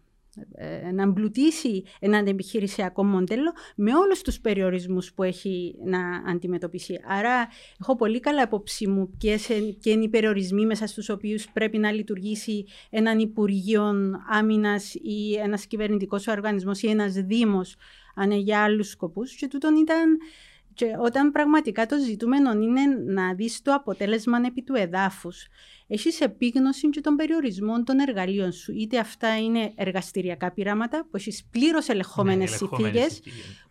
ε, να εμπλουτίσει έναν επιχειρησιακό μοντέλο με όλους τους περιορισμούς που έχει να αντιμετωπίσει. Άρα έχω πολύ καλά υπόψη μου ποιες είναι οι περιορισμοί μέσα στους οποίους πρέπει να λειτουργήσει έναν Υπουργείο Άμυνας ή ένας κυβερνητικός οργανισμός ή ένας Δήμος αν είναι για άλλους σκοπούς και τούτον ήταν και όταν πραγματικά το ζητούμενο είναι να δεις το αποτέλεσμα επί του εδάφους, έχεις επίγνωση και των περιορισμών των εργαλείων σου. Είτε αυτά είναι εργαστηριακά πειράματα που έχεις πλήρως ελεγχόμενες ναι, συνθήκες,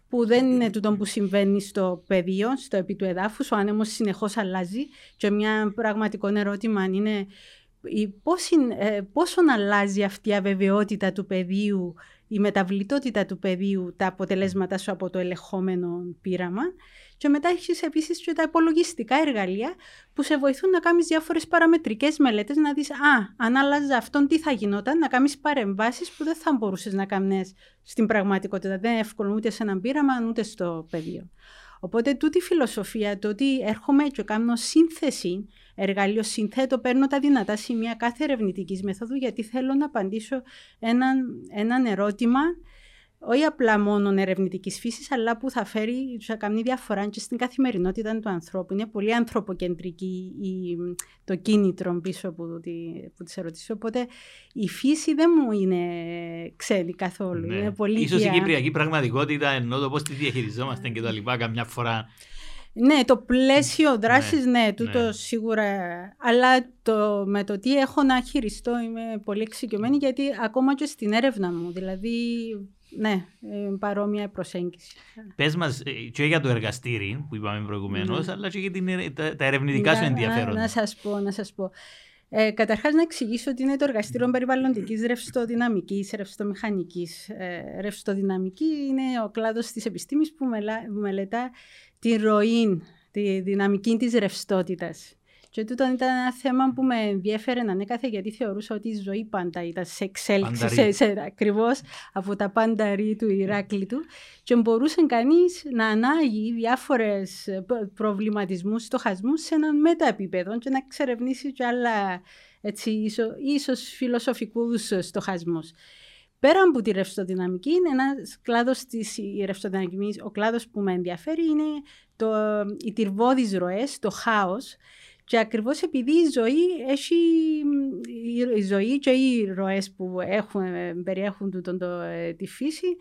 που δεν είναι τούτο που συμβαίνει στο πεδίο, στο επί του εδάφους. Ο άνεμος συνεχώς αλλάζει. Και μια πραγματικό ερώτημα είναι ε, πόσο αλλάζει αυτή η αβεβαιότητα του πεδίου, η μεταβλητότητα του πεδίου, τα αποτελέσματα σου από το ελεγχόμενο πείραμα. Και μετά έχεις επίσης και τα υπολογιστικά εργαλεία που σε βοηθούν να κάνεις διάφορες παραμετρικές μελέτες, να δεις, Α, αν άλλαζε αυτόν, τι θα γινόταν, να κάνεις παρεμβάσεις που δεν θα μπορούσες να κάνεις στην πραγματικότητα. Δεν είναι εύκολο ούτε σε έναν πείραμα, ούτε στο πεδίο. Οπότε τούτη η φιλοσοφία, το ότι έρχομαι και κάνω σύνθεση εργαλείο, συνθέτω, παίρνω τα δυνατά σημεία κάθε ερευνητικής μεθόδου, γιατί θέλω να απαντήσω έναν, έναν ερώτημα όχι απλά μόνο ερευνητικής φύσης, αλλά που θα φέρει, θα κάνει διαφορά και στην καθημερινότητα του ανθρώπου. Είναι πολύ ανθρωποκεντρική η, το κίνητρο πίσω από, τη, από τις ερωτήσεις. Οπότε η φύση δεν μου είναι ξένη καθόλου. Ναι. Είναι πολύ Ίσως η κυπριακή πραγματικότητα, ενώ το πώς τη διαχειριζόμαστε και τα λοιπά, καμιά φορά ναι, το πλαίσιο δράσης, ναι, ναι, τούτο ναι. σίγουρα. Αλλά το, με το τι έχω να χειριστώ είμαι πολύ εξοικειωμένη γιατί ακόμα και στην έρευνα μου. Δηλαδή ναι, παρόμοια προσέγγιση. Πες μας ε, και για το εργαστήρι που είπαμε προηγουμένως, ναι. αλλά και για την, τα, τα ερευνητικά σου ενδιαφέροντα. Να, να σας πω, να σας πω. Ε, Καταρχάς, να εξηγήσω ότι είναι το εργαστήριο περιβαλλοντικής ρευστοδυναμικής, ρευστομηχανικής. Ε, ρευστοδυναμική είναι ο κλάδος της επιστήμης που μελετά τη ροή, τη δυναμική της ρευστότητας. Και τούτο ήταν ένα θέμα που με ενδιέφερε να ανέκαθε γιατί θεωρούσα ότι η ζωή πάντα ήταν σε εξέλιξη, σε, σε, ακριβώς από τα πάντα του Ηράκλειτου. Και μπορούσε κανείς να ανάγει διάφορες προβληματισμούς, στοχασμούς σε έναν μεταεπίπεδο και να εξερευνήσει και άλλα έτσι, ίσως φιλοσοφικούς στοχασμούς. Πέρα από τη ρευστοδυναμική, είναι ένας κλάδος της ρευστοδυναμική. Ο κλάδος που με ενδιαφέρει είναι το, οι τυρβώδεις ροές, το χάος. Και ακριβώς επειδή η ζωή έχει. Η ζωή και οι ροές που έχουν, περιέχουν τον, το, ε, τη φύση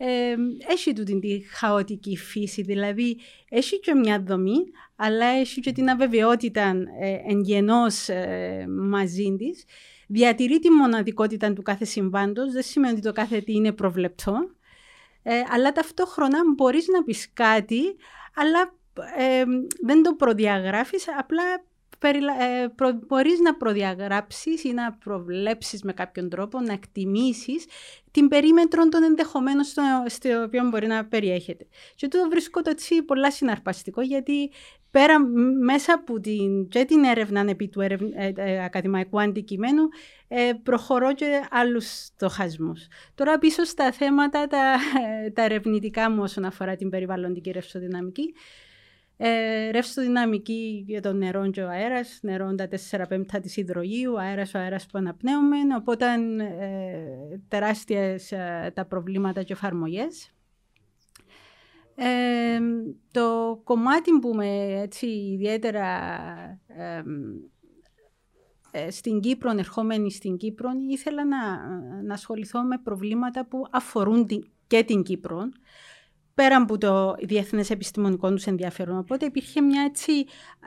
ε, έχει τούτη τη χαοτική φύση, δηλαδή έχει και μια δομή, αλλά έχει και την αβεβαιότητα ε, εγγενώς ε, μαζί της. Διατηρεί τη μοναδικότητα του κάθε συμβάντος, δεν σημαίνει ότι το κάθε τι είναι προβλεπτό, ε, αλλά ταυτόχρονα μπορείς να πεις κάτι, αλλά ε, δεν το προδιαγράφεις, απλά ε, προ, μπορείς να προδιαγράψεις ή να προβλέψεις με κάποιον τρόπο, να εκτιμήσεις την περίμετρο των ενδεχομένων στο, στο οποίο μπορεί να περιέχεται. Και το βρίσκω το έτσι πολλά συναρπαστικό γιατί πέρα μέσα από την, και την έρευνα επί του ερευ, ε, ε, ακαδημαϊκού αντικειμένου ε, προχωρώ και άλλους στοχασμούς. Τώρα πίσω στα θέματα τα, τα ερευνητικά μου όσον αφορά την περιβαλλοντική ρευστοδυναμική ε, ρευστοδυναμική για το νερό και ο αέρας, νερό τα 4 πέμπτα της υδρογείου, αέρας ο αέρας που αναπνέουμε. Οπότε ε, τεράστια ε, τα προβλήματα και εφαρμογές. Ε, το κομμάτι που με έτσι ιδιαίτερα ε, στην Κύπρο, ερχόμενη στην Κύπρο, ήθελα να, να ασχοληθώ με προβλήματα που αφορούν και την Κύπρο πέρα από το διεθνές επιστημονικό τους ενδιαφέρον. Οπότε υπήρχε μια έτσι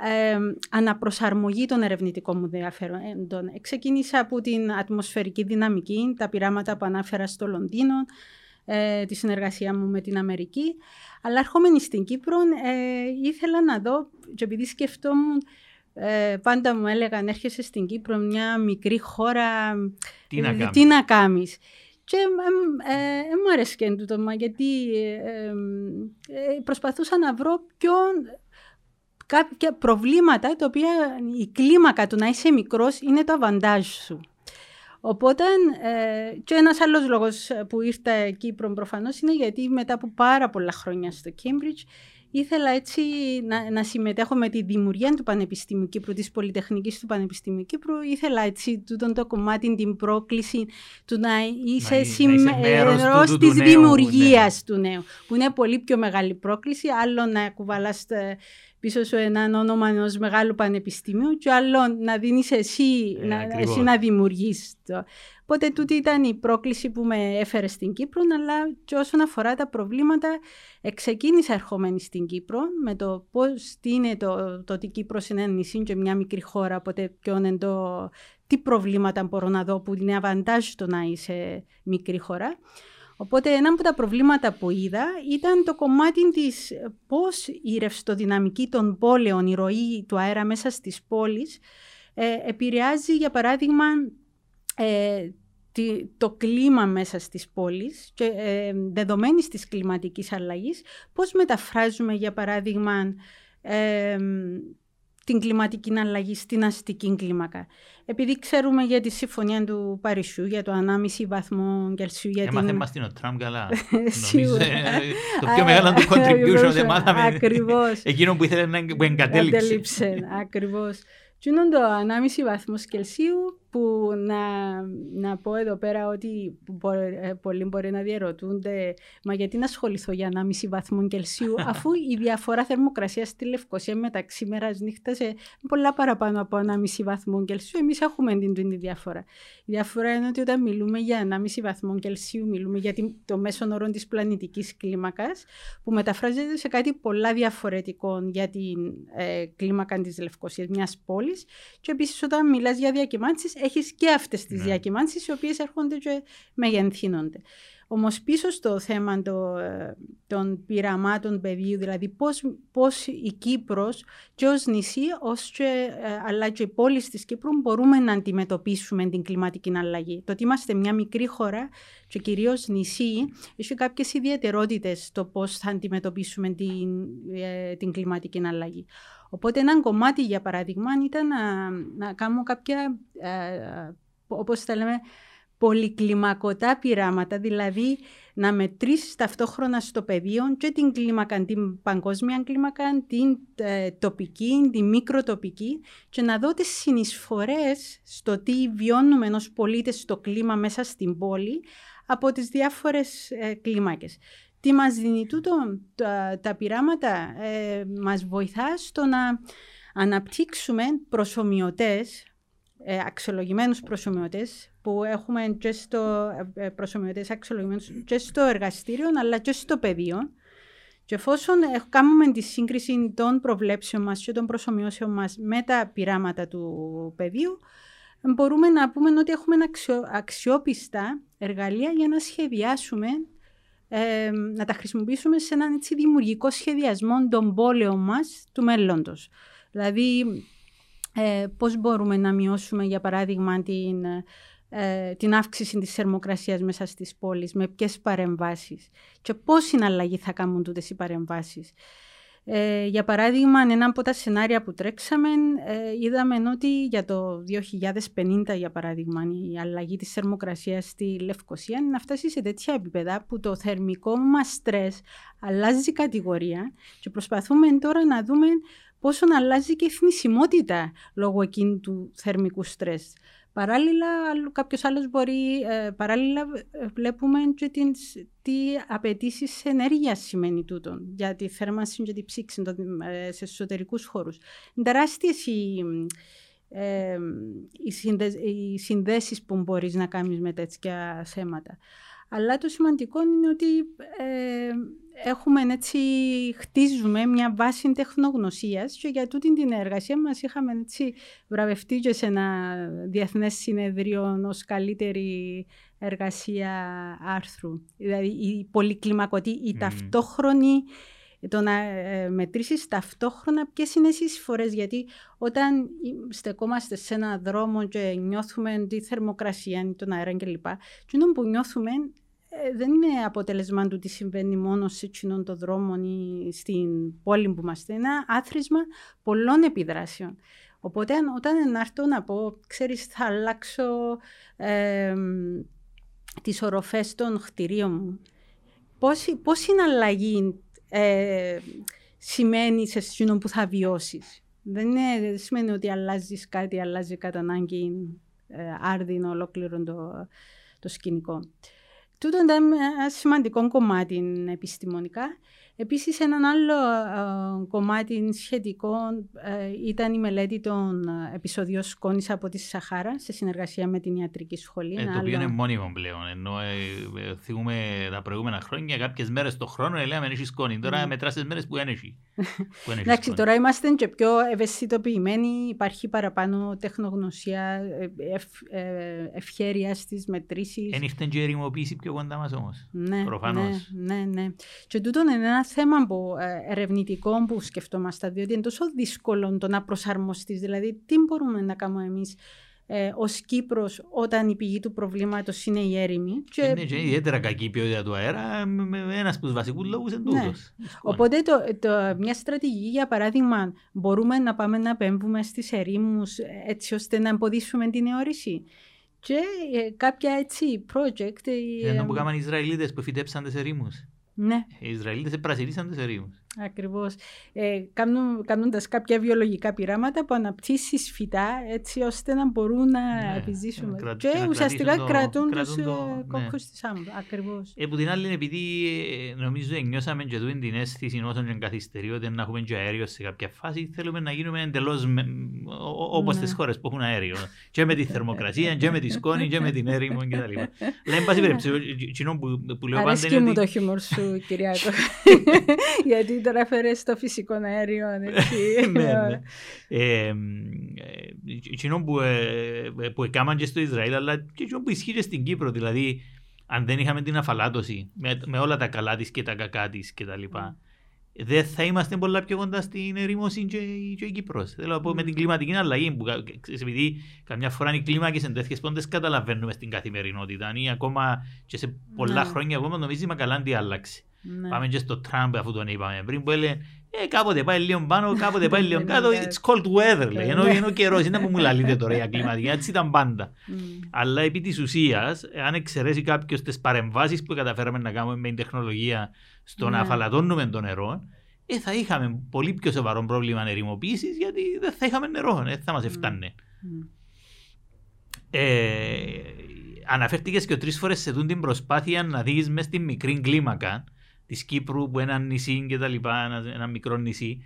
ε, αναπροσαρμογή των ερευνητικών μου ενδιαφέροντων. Ξεκίνησα από την ατμοσφαιρική δυναμική, τα πειράματα που ανάφερα στο Λονδίνο, ε, τη συνεργασία μου με την Αμερική. Αλλά ερχόμενη στην Κύπρο ε, ήθελα να δω, και επειδή σκεφτόμουν, ε, πάντα μου έλεγαν έρχεσαι στην Κύπρο μια μικρή χώρα, τι να, κάνεις; Και ε, ε, μου άρεσε και τούτο, γιατί ε, προσπαθούσα να βρω πιο κάποια προβλήματα τα οποία η κλίμακα του να είσαι μικρός είναι το αβαντάζ σου. Οπότε και ένας άλλος λόγος που ήρθα Κύπρο προφανώς είναι γιατί μετά από πάρα πολλά χρόνια στο Cambridge ήθελα έτσι να, να συμμετέχω με τη δημιουργία του Πανεπιστημίου Κύπρου, της Πολυτεχνικής του Πανεπιστημίου Κύπρου. Ήθελα έτσι τούτον το κομμάτι, την πρόκληση του να είσαι μέρος της δημιουργίας ναι. του νέου, που είναι πολύ πιο μεγάλη πρόκληση, άλλο να κουβαλάς ε, πίσω σου ένα όνομα ενός μεγάλου πανεπιστημίου και άλλο να δίνεις εσύ, ε, να, εσύ να δημιουργείς το. Οπότε τούτη ήταν η πρόκληση που με έφερε στην Κύπρο, αλλά και όσον αφορά τα προβλήματα, ξεκίνησα ερχόμενη στην Κύπρο με το πώς τι είναι το, το ότι Κύπρος είναι ένα νησί και μια μικρή χώρα, οπότε ποιο είναι το, τι προβλήματα μπορώ να δω που είναι αβαντάζ το να είσαι μικρή χώρα. Οπότε ένα από τα προβλήματα που είδα ήταν το κομμάτι της πώς η ρευστοδυναμική των πόλεων, η ροή του αέρα μέσα στις πόλεις ε, επηρεάζει για παράδειγμα ε, το κλίμα μέσα στις πόλεις και ε, δεδομένης της κλιματικής αλλαγής, πώς μεταφράζουμε για παράδειγμα ε, την κλιματική αλλαγή στην αστική κλίμακα. Επειδή ξέρουμε για τη συμφωνία του Παρισιού, για το 1,5 βαθμό Κελσίου. Για Έμαθε την... μας την ο Τραμπ καλά. το πιο μεγάλο του contribution δεν μάθαμε. Ακριβώς. Εκείνο που ήθελε να εγκατέλειψε. Ακριβώς. Και είναι το 1,5 βαθμός Κελσίου που να, να πω εδώ πέρα ότι ε, πολλοί μπορεί να διαρωτούνται μα γιατί να ασχοληθώ για 1,5 βαθμό Κελσίου αφού η διαφορά θερμοκρασίας στη Λευκοσία μεταξύ μέρας νύχτας είναι πολλά παραπάνω από 1,5 βαθμό Κελσίου. Εμείς έχουμε την τούτη διαφορά. Η διαφορά είναι ότι όταν μιλούμε για 1,5 βαθμό Κελσίου μιλούμε για το μέσο όρο της πλανητικής κλίμακας που μεταφράζεται σε κάτι πολλά διαφορετικό για την ε, κλίμακα της Λευκοσίας μιας πόλης. Και επίσης όταν μιλάς για διακυμάνσεις έχεις και αυτές τις ναι. διακυμάνσεις οι οποίες έρχονται και μεγενθύνονται. Όμως πίσω στο θέμα το, ε, των πειραμάτων πεδίου, δηλαδή πώς, πώς η Κύπρος και ως νησί, ως και, ε, αλλά και οι πόλεις της Κύπρου μπορούμε να αντιμετωπίσουμε την κλιματική αλλαγή. Το ότι είμαστε μια μικρή χώρα και κυρίως νησί, έχει κάποιες ιδιαιτερότητες στο πώς θα αντιμετωπίσουμε την, ε, την κλιματική αλλαγή. Οπότε ένα κομμάτι για παράδειγμα ήταν να, να κάνω κάποια, ε, όπως θα λέμε, πολυκλιμακωτά πειράματα, δηλαδή να μετρήσεις ταυτόχρονα στο πεδίο και την κλίμακα, την παγκόσμια κλίμακα, την ε, τοπική, την μικροτοπική και να δω τις συνεισφορές στο τι βιώνουμε ενός πολίτε στο κλίμα μέσα στην πόλη από τις διάφορες ε, κλίμακες. Τι μας δίνει τούτο, τα, τα πειράματα ε, μας βοηθά στο να αναπτύξουμε προσωμιωτές, ε, αξιολογημένους προσωμιωτές που έχουμε και στο, ε, προσωμιωτές αξιολογημένους και στο εργαστήριο αλλά και στο πεδίο και εφόσον κάνουμε τη σύγκριση των προβλέψεων μας και των προσωμιώσεων μας με τα πειράματα του πεδίου, μπορούμε να πούμε ότι έχουμε αξιόπιστα εργαλεία για να σχεδιάσουμε, ε, να τα χρησιμοποιήσουμε σε έναν έτσι, δημιουργικό σχεδιασμό των πόλεων μας του μέλλοντος. Δηλαδή, ε, πώς μπορούμε να μειώσουμε, για παράδειγμα, την ε, την αύξηση της θερμοκρασίας μέσα στις πόλεις, με ποιες παρεμβάσεις και πώς είναι αλλαγή θα κάνουν τούτες οι παρεμβάσεις. Ε, για παράδειγμα, ένα από τα σενάρια που τρέξαμε, ε, είδαμε ότι για το 2050, για παράδειγμα, η αλλαγή της θερμοκρασίας στη Λευκοσία είναι να φτάσει σε τέτοια επίπεδα που το θερμικό μας στρες αλλάζει κατηγορία και προσπαθούμε τώρα να δούμε πόσο αλλάζει και η θνησιμότητα λόγω εκείνου του θερμικού στρες. Παράλληλα, κάποιος άλλος μπορεί, ε, παράλληλα ε, βλέπουμε και την, τι απαιτήσεις ενέργεια σημαίνει τούτο για τη θέρμανση και τη ψήξη ε, σε εσωτερικούς χώρους. Είναι τεράστιες οι, ε, οι, συνδε, οι συνδέσεις που μπορείς να κάνεις με τέτοια θέματα. Αλλά το σημαντικό είναι ότι ε, έχουμε έτσι, χτίζουμε μια βάση τεχνογνωσίας και για τούτη την εργασία μας είχαμε έτσι βραβευτεί και σε ένα διεθνές συνεδρίο ως καλύτερη εργασία άρθρου. Δηλαδή η πολυκλιμακωτή, η ταυτόχρονη το να ε, μετρήσεις ταυτόχρονα ποιες είναι οι εισφορές. Γιατί όταν στεκόμαστε σε ένα δρόμο και νιώθουμε τη θερμοκρασία, τον αέρα κλπ., και που νιώθουμε ε, δεν είναι αποτέλεσμα του τι συμβαίνει μόνο σε εκείνον τον δρόμο ή στην πόλη που είμαστε. Είναι ένα άθροισμα πολλών επιδράσεων. Οπότε όταν έρθω να πω, ξέρεις, θα αλλάξω ε, τις οροφές των κτηρίων μου. Πώς, είναι αλλαγή ε, σημαίνει σε εκείνον που θα βιώσεις. Δεν, είναι, δεν σημαίνει ότι αλλάζεις κάτι, αλλάζει κατά ανάγκη ε, άρδινο ολόκληρο το, το σκηνικό. Τούτο ήταν ένα σημαντικό κομμάτι επιστημονικά. Επίσης, ένα άλλο ε, κομμάτι σχετικό ε, ήταν η μελέτη των ε, επεισοδιών σκόνης από τη Σαχάρα σε συνεργασία με την ιατρική σχολή. Ε, το οποίο είναι μόνιμο πλέον. Ενώ ε, θυμούμε τα προηγούμενα χρόνια, κάποιες μέρες το χρόνο λέμε έχει σκόνη. Τώρα mm. μετράς τις μέρες που δεν έχει. Εντάξει, τώρα είμαστε και πιο ευαισθητοποιημένοι. Υπάρχει παραπάνω τεχνογνωσία, ευ, ευχέρεια στις μετρήσεις. Δεν ήρθε και ερημοποίηση πιο κοντά μας όμως. Ναι, Προφανώς. ναι, ναι, ναι. Και τούτο είναι ένας θέμα που, ε, ερευνητικό που σκεφτόμαστε, διότι είναι τόσο δύσκολο το να προσαρμοστείς. Δηλαδή, τι μπορούμε να κάνουμε εμείς ε, ως Κύπρος όταν η πηγή του προβλήματος είναι η έρημη. Και... Είναι και ιδιαίτερα κακή ποιότητα του αέρα, ένας από τους βασικούς λόγους είναι τούτος. Ναι. Οπότε, το, το, μια στρατηγική, για παράδειγμα, μπορούμε να πάμε να επέμβουμε στις ερήμους έτσι ώστε να εμποδίσουμε την αιώρηση; Και ε, κάποια έτσι project. Ε, Ενώ που κάνουν οι Ισραηλίτες που φυτέψαν τις ερήμους. Ναι. Οι Ισραηλίτες επρασινίσαν τις ερήμους. Ακριβώ. Ε, κάνοντα κάποια βιολογικά πειράματα που αναπτύσσει φυτά έτσι ώστε να μπορούν να ναι, επιζήσουν. και, και ουσιαστικά το, κρατούν, κρατούν του ναι. κόκκου τη άμμου. Ακριβώ. Ε, που την άλλη, επειδή ε, νομίζω νιώσαμε και εδώ την αίσθηση όσο και καθυστερεί ότι να έχουμε και αέριο σε κάποια φάση, θέλουμε να γίνουμε εντελώ όπω ναι. τι χώρε που έχουν αέριο. και με τη θερμοκρασία, και με τη σκόνη, και με την έρημο κτλ. Λέμε, πάση περιπτώσει, που λέω πάντα. Αρέσκει μου το χιούμορ σου, Κυριάκο. Γιατί τώρα έφερε στο φυσικό αέριο. ναι, ναι. Εκείνο που, ε, που έκαναν και στο Ισραήλ, αλλά και εκείνο που ισχύει και στην Κύπρο. Δηλαδή, αν δεν είχαμε την αφαλάτωση με, με όλα τα καλά της και τα κακά της κτλ. Δεν θα είμαστε πολλά πιο κοντά στην ερήμωση και, και η Κύπρος. Θέλω να πω με την κλιματική αλλαγή που επειδή καμιά φορά οι κλίμακες είναι τέτοιες που δεν καταλαβαίνουμε στην καθημερινότητα ή ακόμα και σε πολλά ναι. χρόνια ακόμα νομίζουμε καλά τι άλλαξε. Ναι. Πάμε και στο Τραμπ αφού τον είπαμε πριν που έλεγε ε, κάποτε πάει λίγο πάνω, κάποτε πάει λίγο κάτω. It's cold weather, λέει. Ενώ είναι ο καιρός, είναι που μου λαλείτε τώρα για κλιματική. Έτσι ήταν πάντα. Αλλά επί της ουσίας, αν εξαιρέσει κάποιος τις παρεμβάσεις που καταφέραμε να κάνουμε με την τεχνολογία στο να ναι. αφαλατώνουμε το νερό, ε, θα είχαμε πολύ πιο σοβαρό πρόβλημα ερημοποίησης γιατί δεν θα είχαμε νερό, δεν θα μας φτάνε. Ε, αναφέρθηκες και τρεις φορές σε την προσπάθεια να δεις μες στη μικρή κλίμακα της Κύπρου που ένα νησί και τα λοιπά, ένα, ένα μικρό νησί.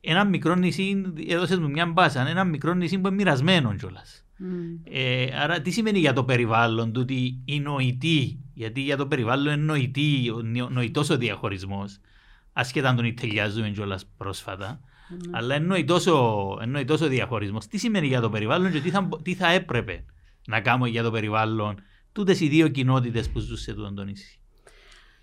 Ένα μικρό νησί, έδωσες μου μια μπάσα, ένα μικρό νησί που είναι μοιρασμένο κιόλας. Mm. Ε, άρα τι σημαίνει για το περιβάλλον του ότι η νοητή, γιατί για το περιβάλλον είναι νοητή, νοητός ο διαχωρισμός, ασχετά αν τον τελειάζουμε κιόλας πρόσφατα, mm. αλλά είναι νοητός ο διαχωρισμός. Τι σημαίνει για το περιβάλλον και τι θα, τι θα έπρεπε να κάνουμε για το περιβάλλον τούτες οι δύο κοινότητες που ζουν σε το νησί;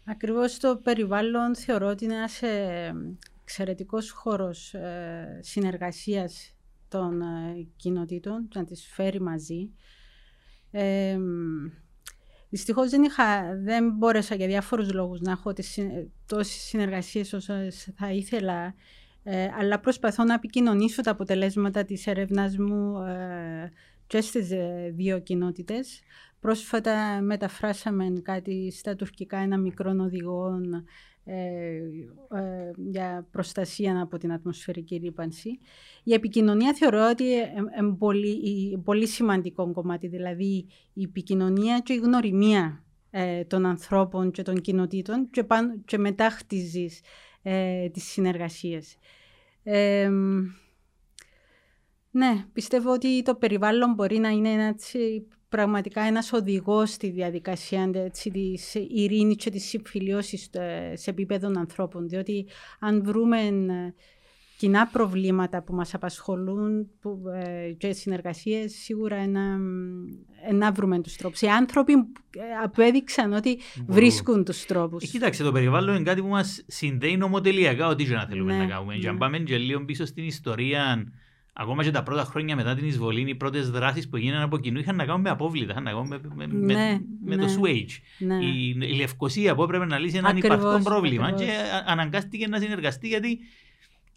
Ακριβώς το περιβάλλον θεωρώ ότι είναι ένας ε, εξαιρετικός χώρος ε, συνεργασίας των ε, κοινοτήτων, να τις φέρει μαζί. Ε, δυστυχώς δεν, είχα, δεν μπόρεσα για διάφορους λόγους να έχω τις, τόσες συνεργασίες όσο θα ήθελα, ε, αλλά προσπαθώ να επικοινωνήσω τα αποτελέσματα της έρευνας μου ε, και στις ε, δύο κοινότητες. Πρόσφατα μεταφράσαμε κάτι στα τουρκικά, ένα μικρό οδηγό ε, ε, για προστασία από την ατμοσφαιρική ρήπανση. Η επικοινωνία θεωρώ ότι είναι πολύ, πολύ σημαντικό κομμάτι, δηλαδή η επικοινωνία και η γνωριμία των ανθρώπων και των κοινοτήτων και, πάνω, και μετά χτίζεις τις συνεργασίες. Ναι, πιστεύω ότι το περιβάλλον μπορεί να είναι ένα, πραγματικά ένας οδηγός στη διαδικασία έτσι, της ειρήνης και της συμφιλίωσης ε, σε επίπεδο ανθρώπων. Διότι αν βρούμε ε, κοινά προβλήματα που μας απασχολούν που, ε, και συνεργασίες, σίγουρα να, να βρούμε τους τρόπους. Οι άνθρωποι απέδειξαν ότι βρίσκουν τους τρόπους. Κοίταξε, το περιβάλλον είναι κάτι που μας συνδέει νομοτελειακά ό,τι και να θέλουμε ναι, να κάνουμε. Ναι. αν πάμε και λίγο πίσω στην ιστορία Ακόμα και τα πρώτα χρόνια μετά την εισβολή, οι πρώτες δράσεις που έγιναν από κοινού είχαν να κάνουν με απόβλητα, είχαν να κάνουν με, με, ναι, με ναι, το swage. Ναι. Η, η Λευκοσία που έπρεπε να λύσει ένα υπαρκτό πρόβλημα ακριβώς. και αναγκάστηκε να συνεργαστεί γιατί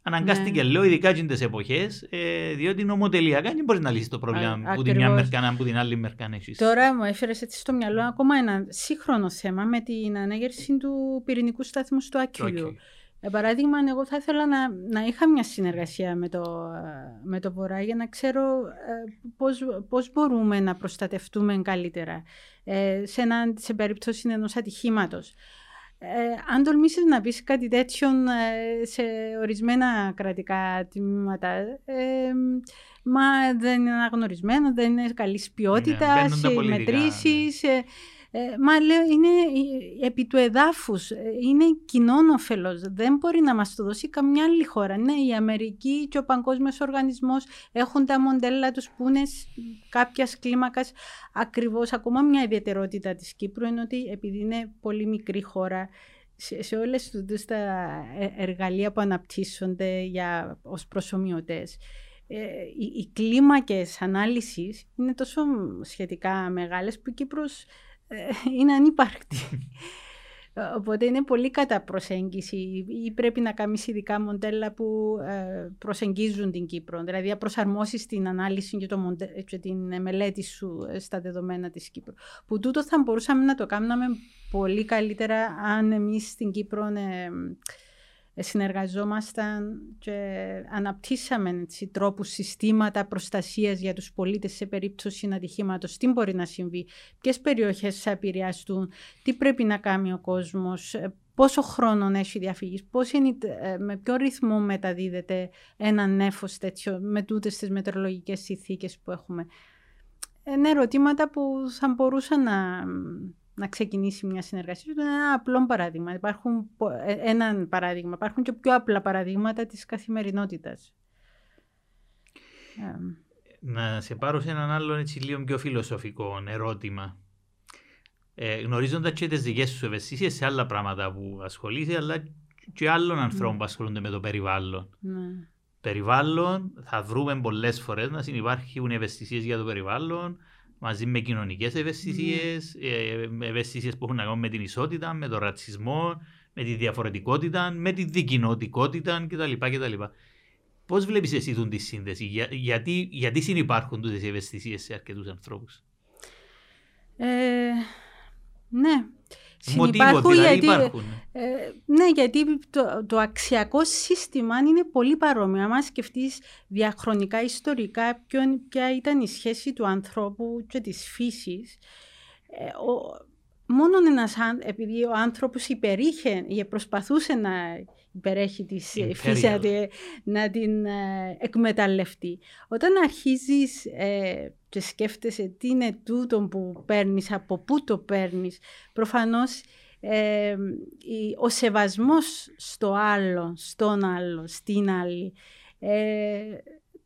αναγκάστηκε, ναι. λέω, ειδικά τις εποχές, ε, διότι νομοτελειακά δεν μπορείς να λύσεις το πρόβλημα Α, που την μια μερκάνα από την άλλη μερκάνα. Τώρα μου έφερες έτσι στο μυαλό ακόμα ένα σύγχρονο θέμα με την ανέγερση του πυρηνικού σταθμού στο Άκυλου. Ε, παράδειγμα, εγώ θα ήθελα να, να είχα μια συνεργασία με το, με το Βορρά για να ξέρω ε, πώς, πώς μπορούμε να προστατευτούμε καλύτερα ε, σε, ένα, σε περίπτωση ενός ατυχήματος. Ε, αν τολμήσεις να πεις κάτι τέτοιο ε, σε ορισμένα κρατικά τμήματα, ε, μα δεν είναι αναγνωρισμένο, δεν είναι καλής ποιότητας, ναι, οι μετρήσεις... Ναι. Ε, μα λέω, είναι επί του εδάφους, ε, είναι κοινό όφελος. Δεν μπορεί να μας το δώσει καμιά άλλη χώρα. Ναι, η Αμερική και ο Παγκόσμιος Οργανισμός έχουν τα μοντέλα τους που είναι κάποιας κλίμακας ακριβώς. Ακόμα μια ιδιαιτερότητα της Κύπρου είναι ότι επειδή είναι πολύ μικρή χώρα, σε, σε όλες τα ε, εργαλεία που αναπτύσσονται για, ως προσωμιωτές, οι, οι κλίμακες ανάλυσης είναι τόσο σχετικά μεγάλες που η Κύπρος ε, είναι ανύπαρκτη. Οπότε είναι πολύ κατά προσέγγιση ή πρέπει να κάνεις ειδικά μοντέλα που ε, προσεγγίζουν την Κύπρο. Δηλαδή να προσαρμόσεις την ανάλυση και, το μοντε... και την μελέτη σου στα δεδομένα της Κύπρου. Που τούτο θα μπορούσαμε να το κάνουμε πολύ καλύτερα αν εμείς στην Κύπρο ε, συνεργαζόμασταν και αναπτύσσαμε έτσι, τρόπους, συστήματα προστασίας για τους πολίτες σε περίπτωση ατυχήματος. Τι μπορεί να συμβεί, ποιες περιοχές θα επηρεαστούν, τι πρέπει να κάνει ο κόσμος, ε, πόσο χρόνο έχει διαφυγής, πώς είναι, ε, με ποιο ρυθμό μεταδίδεται ένα νέφος τέτοιο με τούτες τις μετρολογικές συνθήκες που έχουμε. Είναι ερωτήματα που θα μπορούσαν να να ξεκινήσει μια συνεργασία. Είναι ένα απλό παράδειγμα. Υπάρχουν ε, έναν παράδειγμα. Υπάρχουν και πιο απλά παραδείγματα της καθημερινότητας. Να σε πάρω σε έναν άλλο έτσι λίγο πιο φιλοσοφικό ερώτημα. Ε, Γνωρίζοντας και τις δικές σου ευαισθησίες σε άλλα πράγματα που ασχολείσαι, αλλά και άλλων ανθρώπων ναι. που ασχολούνται με το περιβάλλον. Ναι. Περιβάλλον, θα βρούμε πολλές φορές να συνεπάρχουν ευαισθησίες για το περιβάλλον, μαζί με κοινωνικές ευαισθησίες, mm. ευαισθησίες που έχουν να κάνουν με την ισότητα, με τον ρατσισμό, με τη διαφορετικότητα, με τη δικοινοτικότητα κτλ. κτλ. Πώς βλέπεις εσύ τη σύνδεση, Για, γιατί, γιατί συνεπάρχουν τούτες οι ευαισθησίες σε αρκετούς ανθρώπους; Ε, ναι. Μοτίβο, δηλαδή γιατί, υπάρχουν. Ε, Ναι, γιατί το, το αξιακό σύστημα είναι πολύ παρόμοιο. Αν σκεφτείς διαχρονικά, ιστορικά, ποια ήταν η σχέση του ανθρώπου και της φύσης, ε, μόνο ένας, επειδή ο άνθρωπος υπερήχε, προσπαθούσε να υπερέχει της φύση, να, την ε, εκμεταλλευτεί. Όταν αρχίζεις ε, και σκέφτεσαι τι είναι τούτο που παίρνεις, από πού το παίρνεις, προφανώς ε, ο σεβασμός στο άλλο, στον άλλο, στην άλλη, ε,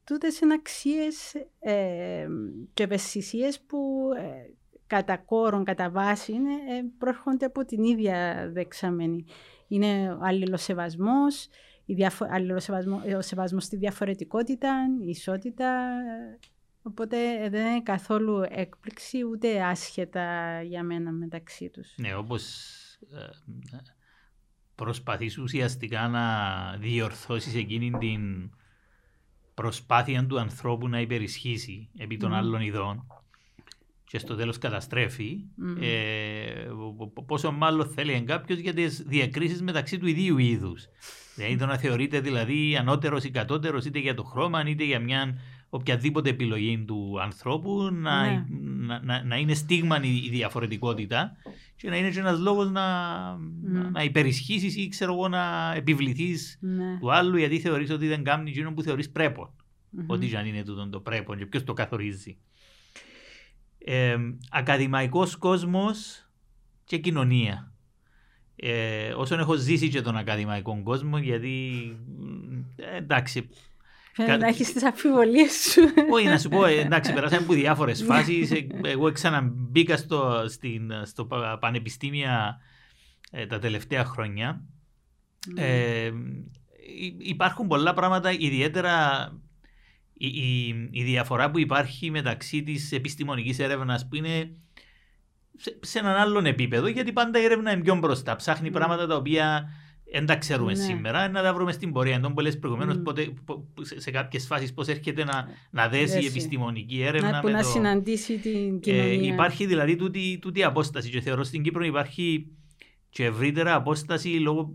τούτες είναι αξίες ε, και ευαισθησίες που ε, κατά κόρον, κατά βάση, είναι, ε, προέρχονται από την ίδια δεξαμενή. Είναι ο αλληλοσεβασμός, η διαφο- αλληλοσεβασμό, ο σεβασμός στη διαφορετικότητα, η ισότητα. Οπότε δεν είναι καθόλου έκπληξη ούτε άσχετα για μένα μεταξύ τους. Ναι, όπως ε, προσπαθείς ουσιαστικά να διορθώσεις εκείνη την προσπάθεια του ανθρώπου να υπερισχύσει επί των άλλων ειδών και στο τέλος καταστρέφει, ε, πόσο μάλλον θέλει κάποιος για τις διακρίσεις μεταξύ του ιδίου είδους. Δηλαδή το να θεωρείται δηλαδή ανώτερος ή κατώτερος είτε για το χρώμα είτε για μια οποιαδήποτε επιλογή του ανθρώπου να, ναι. να, να, να, είναι στίγμα η διαφορετικότητα και να είναι και ένας λόγος να, να, να υπερισχύσεις ή ξέρω εγώ να επιβληθείς ναι. του άλλου γιατί θεωρείς ότι δεν κάνει εκείνο που θεωρείς πρέπον. Mm-hmm. Ό,τι αν είναι τούτο το πρέπον και ποιος το καθορίζει. Ε, ακαδημαϊκός κόσμος και κοινωνία. Ε, όσον έχω ζήσει και τον ακαδημαϊκό κόσμο γιατί ε, εντάξει Φαίνεται να έχεις τις αμφιβολίες σου. Όχι, να σου πω, ε, εντάξει, περάσαμε από διάφορες φάσεις. Ε, εγώ ξαναμπήκα στο, στην, στο πανεπιστήμια ε, τα τελευταία χρόνια. Ναι. Ε, υπάρχουν πολλά πράγματα, ιδιαίτερα η, η, η, διαφορά που υπάρχει μεταξύ της επιστημονικής έρευνας που είναι σε, σε έναν άλλον επίπεδο, γιατί πάντα η έρευνα είναι πιο μπροστά. Ψάχνει mm. πράγματα τα οποία δεν τα ξέρουμε ναι. σήμερα, να τα βρούμε στην πορεία. Εντό που λες προηγουμένως, mm. σε κάποιες φάσεις πώς έρχεται να, να δέσει η επιστημονική έρευνα. Να, που να το... συναντήσει την ε, κοινωνία. Ε, υπάρχει δηλαδή τούτη, τούτη απόσταση και θεωρώ στην Κύπρο υπάρχει και ευρύτερα απόσταση λόγω,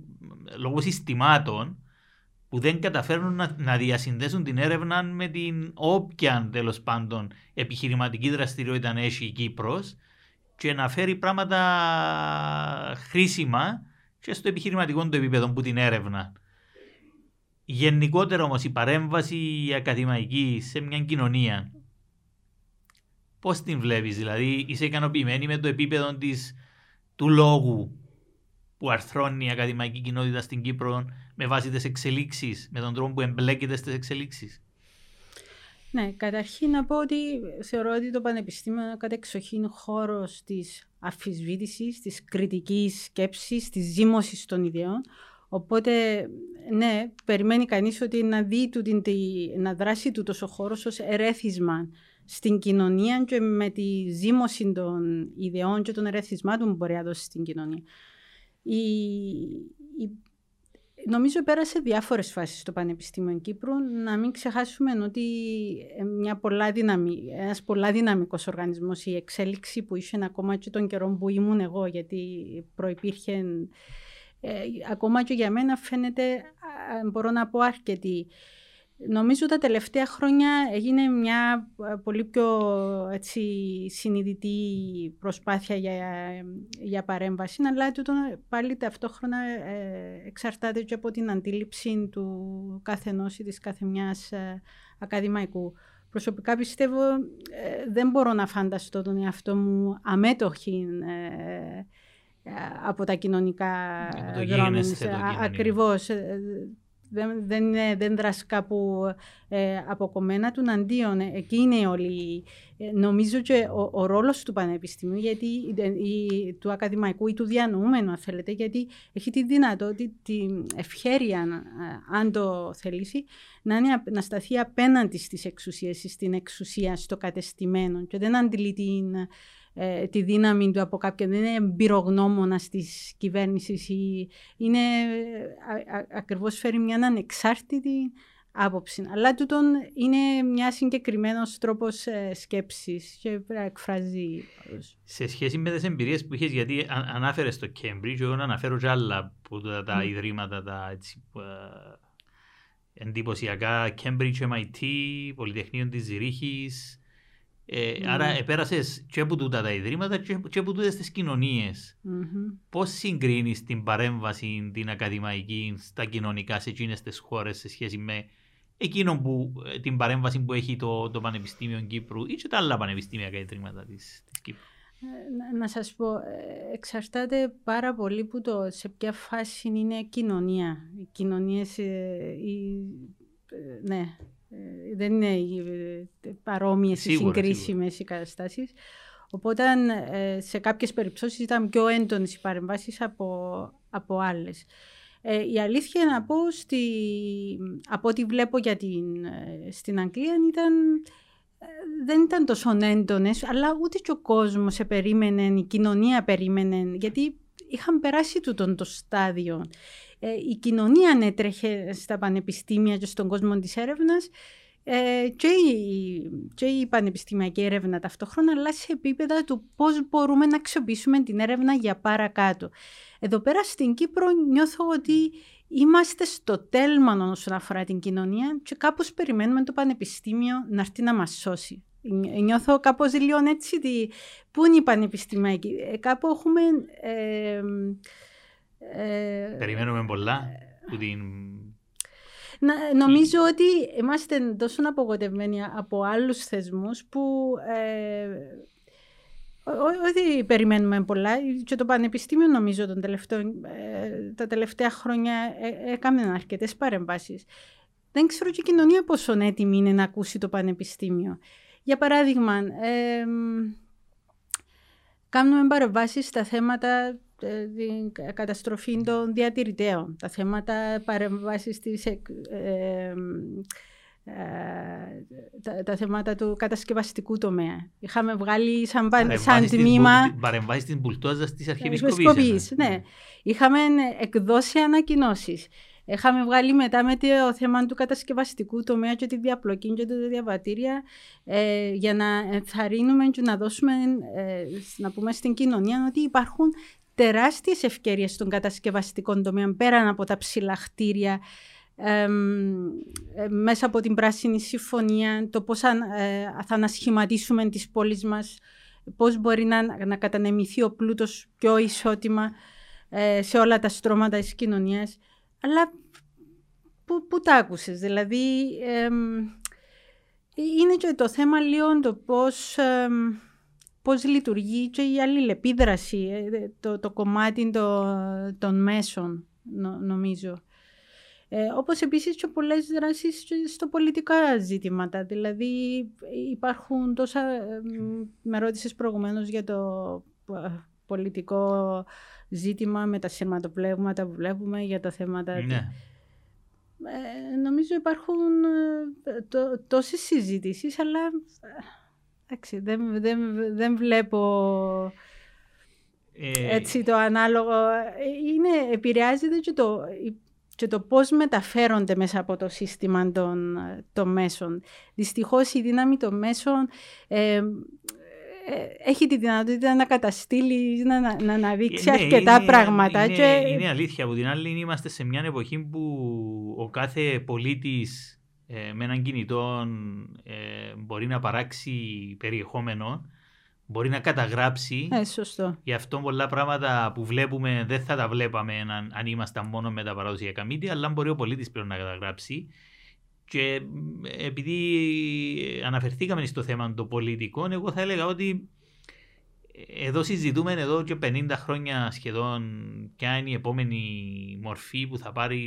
λόγω συστημάτων που δεν καταφέρνουν να, να διασυνδέσουν την έρευνα με την όποια τέλος πάντων επιχειρηματική δραστηριότητα έχει η Κύπρος και να φέρει πράγματα χρήσιμα και στο επιχειρηματικό του επίπεδο που την έρευνα. Γενικότερα όμως η παρέμβαση η ακαδημαϊκή σε μια κοινωνία Πώς την βλέπεις, δηλαδή είσαι ικανοποιημένη με το επίπεδο της, του λόγου που αρθρώνει η ακαδημαϊκή κοινότητα στην Κύπρο με βάση τις εξελίξεις, με τον τρόπο που εμπλέκεται στις εξελίξεις. Ναι, καταρχήν να πω ότι θεωρώ ότι το Πανεπιστήμιο είναι κατεξοχήν χώρος της αφισβήτησης, της κριτικής σκέψης, της ζήμωσης των ιδεών. Οπότε, ναι, περιμένει κανείς ότι να δει του, να δράσει του τόσο χώρος ως ερέθισμα στην κοινωνία και με τη ζήμωση των ιδεών και των ερέθισμάτων που μπορεί να δώσει στην κοινωνία. Η, η Νομίζω πέρασε διάφορες φάσεις στο Πανεπιστήμιο Κύπρου. Να μην ξεχάσουμε ότι μια πολλά δυναμι... ένας πολλά δυναμικός οργανισμός, η εξέλιξη που είχε ακόμα και τον καιρό που ήμουν εγώ, γιατί προϋπήρχε... Ε, ακόμα και για μένα φαίνεται, μπορώ να πω, αρκετή Νομίζω τα τελευταία χρόνια έγινε μια ε, πολύ πιο έτσι, συνειδητή προσπάθεια για, για παρέμβαση, αλλά τούτο πάλι ταυτόχρονα ε, εξαρτάται και από την αντίληψη του καθενός ή της καθεμιάς ε, ακαδημαϊκού. Προσωπικά πιστεύω δεν μπορώ να φανταστώ τον εαυτό μου αμέτωχη από τα κοινωνικά δρόμενα. Ακριβώς δεν, δεν, δεν δράσει κάπου ε, αποκομμένα του αντίον. Εκεί είναι όλοι. Ε, νομίζω και ο, ο ρόλος του πανεπιστημίου, γιατί, η, του ακαδημαϊκού ή του διανοούμενου, αν θέλετε, γιατί έχει τη δυνατότητα, την ευχέρεια, ε, αν το θελήσει, να, είναι, να σταθεί απέναντι στις εξουσίες, στην εξουσία, στο κατεστημένο και δεν αντιλεί την ε, τη δύναμη του από κάποιον. Δεν είναι εμπειρογνώμονας της κυβέρνησης. Είναι ακριβώς φέρει μια ανεξάρτητη άποψη. Αλλά τούτον είναι μια συγκεκριμένος τρόπος ε, σκέψης και εκφράζει. Σε σχέση με τις εμπειρίες που είχες, γιατί ανάφερες στο Cambridge, εγώ να αναφέρω και άλλα που τα, τα ιδρύματα, τα έτσι, uh, εντυπωσιακά, Cambridge, MIT, Πολυτεχνείο της Ζηρίχης. Ε, mm. Άρα επέρασες και από τούτα τα ιδρύματα και, και από τούτες τις κοινωνίες. Mm-hmm. Πώς συγκρίνεις την παρέμβαση την ακαδημαϊκή στα κοινωνικά σε εκείνες τις χώρες σε σχέση με εκείνο που, ε, την παρέμβαση που έχει το, το Πανεπιστήμιο Κύπρου ή και τα άλλα πανεπιστήμια και ιδρύματα της, της Κύπρου; Ε, να σας πω, ε, εξαρτάται πάρα πολύ που το σε ποια φάση είναι κοινωνία. Οι κοινωνίες, οι, ναι, δεν είναι παρόμοιες ή συγκρίσιμες οι καταστάσεις. Οπότε σε κάποιες περιπτώσεις ήταν πιο έντονες οι παρεμβάσεις από, από άλλες. Ε, η αλήθεια να πω, στη, από ό,τι βλέπω για την, ε, στην Αγγλία ήταν, ε, δεν ήταν τόσο έντονες, αλλά ούτε και ο κόσμος σε περίμενε, η κοινωνία περίμενε, γιατί είχαν περάσει τούτον το στάδιο. Η κοινωνία ανέτρεχε στα πανεπιστήμια και στον κόσμο της έρευνας ε, και, η, και η πανεπιστημιακή έρευνα ταυτόχρονα, αλλά σε επίπεδα του πώς μπορούμε να αξιοποιήσουμε την έρευνα για παρακάτω. Εδώ πέρα στην Κύπρο νιώθω ότι είμαστε στο τέλμα όσον αφορά την κοινωνία και κάπως περιμένουμε το πανεπιστήμιο να έρθει να μας σώσει. Νιώθω κάπως λίγο έτσι, ότι πού είναι η πανεπιστημιακή. Ε, κάπου έχουμε... Ε, ε, Περιμένουμε πολλά που την να, νομίζω ότι είμαστε τόσο απογοητευμένοι από άλλους θεσμούς που ε, όχι περιμένουμε πολλά. Και το Πανεπιστήμιο νομίζω τον τελευταίο, ε, τα τελευταία χρόνια ε, έκαμε αρκετές παρεμβάσεις. Δεν ξέρω και η κοινωνία πόσο έτοιμη είναι να ακούσει το Πανεπιστήμιο. Για παράδειγμα, ε, κάνουμε παρεμβάσεις στα θέματα ε, την καταστροφή των διατηρητέων, τα θέματα παρεμβάσεις της, ε, ε, τα, τα, θέματα του κατασκευαστικού τομέα. Είχαμε βγάλει σαν, σαν τμήμα... Παρεμβάσεις της μπουλτόζας της αρχιεπισκοπής. Ναι. ναι. Είχαμε εκδώσει ανακοινώσεις. Είχαμε βγάλει μετά με το θέμα του κατασκευαστικού τομέα και τη διαπλοκή και τα διαβατήρια ε, για να ενθαρρύνουμε και να δώσουμε, ε, να πούμε στην κοινωνία ότι υπάρχουν τεράστιες ευκαιρίες στον κατασκευαστικό τομέα πέραν από τα ψηλά κτίρια, ε, μέσα από την Πράσινη Συμφωνία, το πώς ε, θα ανασχηματίσουμε τις πόλεις μας, πώς μπορεί να, να κατανεμηθεί ο πλούτος πιο ισότιμα ε, σε όλα τα στρώματα της κοινωνίας. Αλλά πού, πού τα άκουσες, δηλαδή είναι και το θέμα λίγο το πώς πώς λειτουργεί και η αλληλεπίδραση, ε, το, το κομμάτι των μέσων, νομίζω. Ε, όπως επίσης και πολλές δράσεις στο πολιτικά ζήτηματα. Δηλαδή υπάρχουν τόσα, με ρώτησες προηγουμένως για το πολιτικό ζήτημα με τα σειρματοπλέγματα που βλέπουμε για τα θέματα... Ναι. Ε, νομίζω υπάρχουν ε, τό, τόσες συζητήσεις, αλλά Εντάξει, δεν, δεν, δεν βλέπω ε... έτσι το ανάλογο. Είναι, επηρεάζεται και το, και το πώς μεταφέρονται μέσα από το σύστημα των, των μέσων. Δυστυχώς η δύναμη των μέσων ε, ε έχει τη δυνατότητα να καταστήλει, να, να, να αναδείξει ναι, αρκετά είναι, πράγματα. Είναι, και... είναι αλήθεια. Από την άλλη είμαστε σε μια εποχή που ο κάθε πολίτης ε, με έναν κινητό ε, μπορεί να παράξει περιεχόμενο, μπορεί να καταγράψει. Ε, σωστό. Γι' αυτό πολλά πράγματα που βλέπουμε δεν θα τα βλέπαμε αν, αν ήμασταν μόνο με τα παραδοσιακά μίντια, αλλά μπορεί ο πολίτης πλέον να καταγράψει. Και επειδή αναφερθήκαμε στο θέμα των πολιτικών, εγώ θα έλεγα ότι εδώ συζητούμε εδώ και 50 χρόνια σχεδόν ποια είναι η επόμενη μορφή που θα πάρει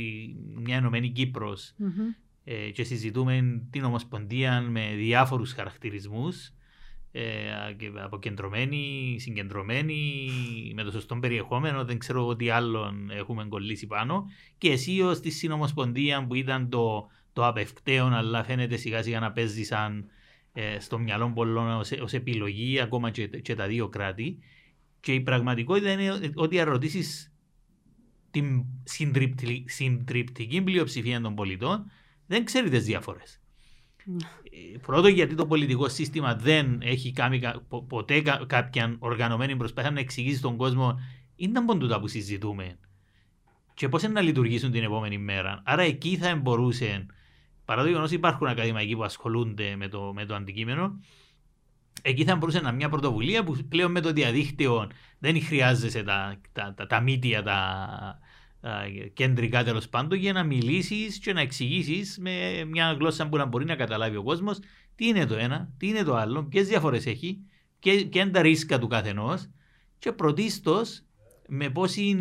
μια Ενωμένη Κύπρος ε, και συζητούμε την Ομοσπονδία με διάφορους χαρακτηρισμούς ε, αποκεντρωμένοι, συγκεντρωμένοι, με το σωστό περιεχόμενο, δεν ξέρω τι άλλον έχουμε κολλήσει πάνω. Και εσύ ως της Συνομοσπονδία που ήταν το, το απευκταίο αλλά φαίνεται σιγά σιγά να παίζει σαν ε, στο μυαλό πολλών ως, ως επιλογή ακόμα και, και, τα δύο κράτη. Και η πραγματικότητα είναι ότι αν ρωτήσεις την συντριπτική πλειοψηφία των πολιτών δεν ξέρει τις διαφορές. Ε, πρώτο γιατί το πολιτικό σύστημα δεν έχει κάνει ποτέ κάποια οργανωμένη προσπάθεια να εξηγήσει στον κόσμο ήταν πόντου που συζητούμε και πώς να λειτουργήσουν την επόμενη μέρα. Άρα εκεί θα μπορούσε, παρά το γεγονός υπάρχουν ακαδημαϊκοί που ασχολούνται με το, με το αντικείμενο, εκεί θα μπορούσε να μια πρωτοβουλία που πλέον με το διαδίκτυο δεν χρειάζεσαι τα, τα, τα, τα μύτια, τα, κεντρικά τέλος πάντων για να μιλήσεις και να εξηγήσεις με μια γλώσσα που να μπορεί να καταλάβει ο κόσμος τι είναι το ένα, τι είναι το άλλο, ποιες διαφορές έχει και, και είναι τα ρίσκα του καθενός. Και πρωτίστως με πόση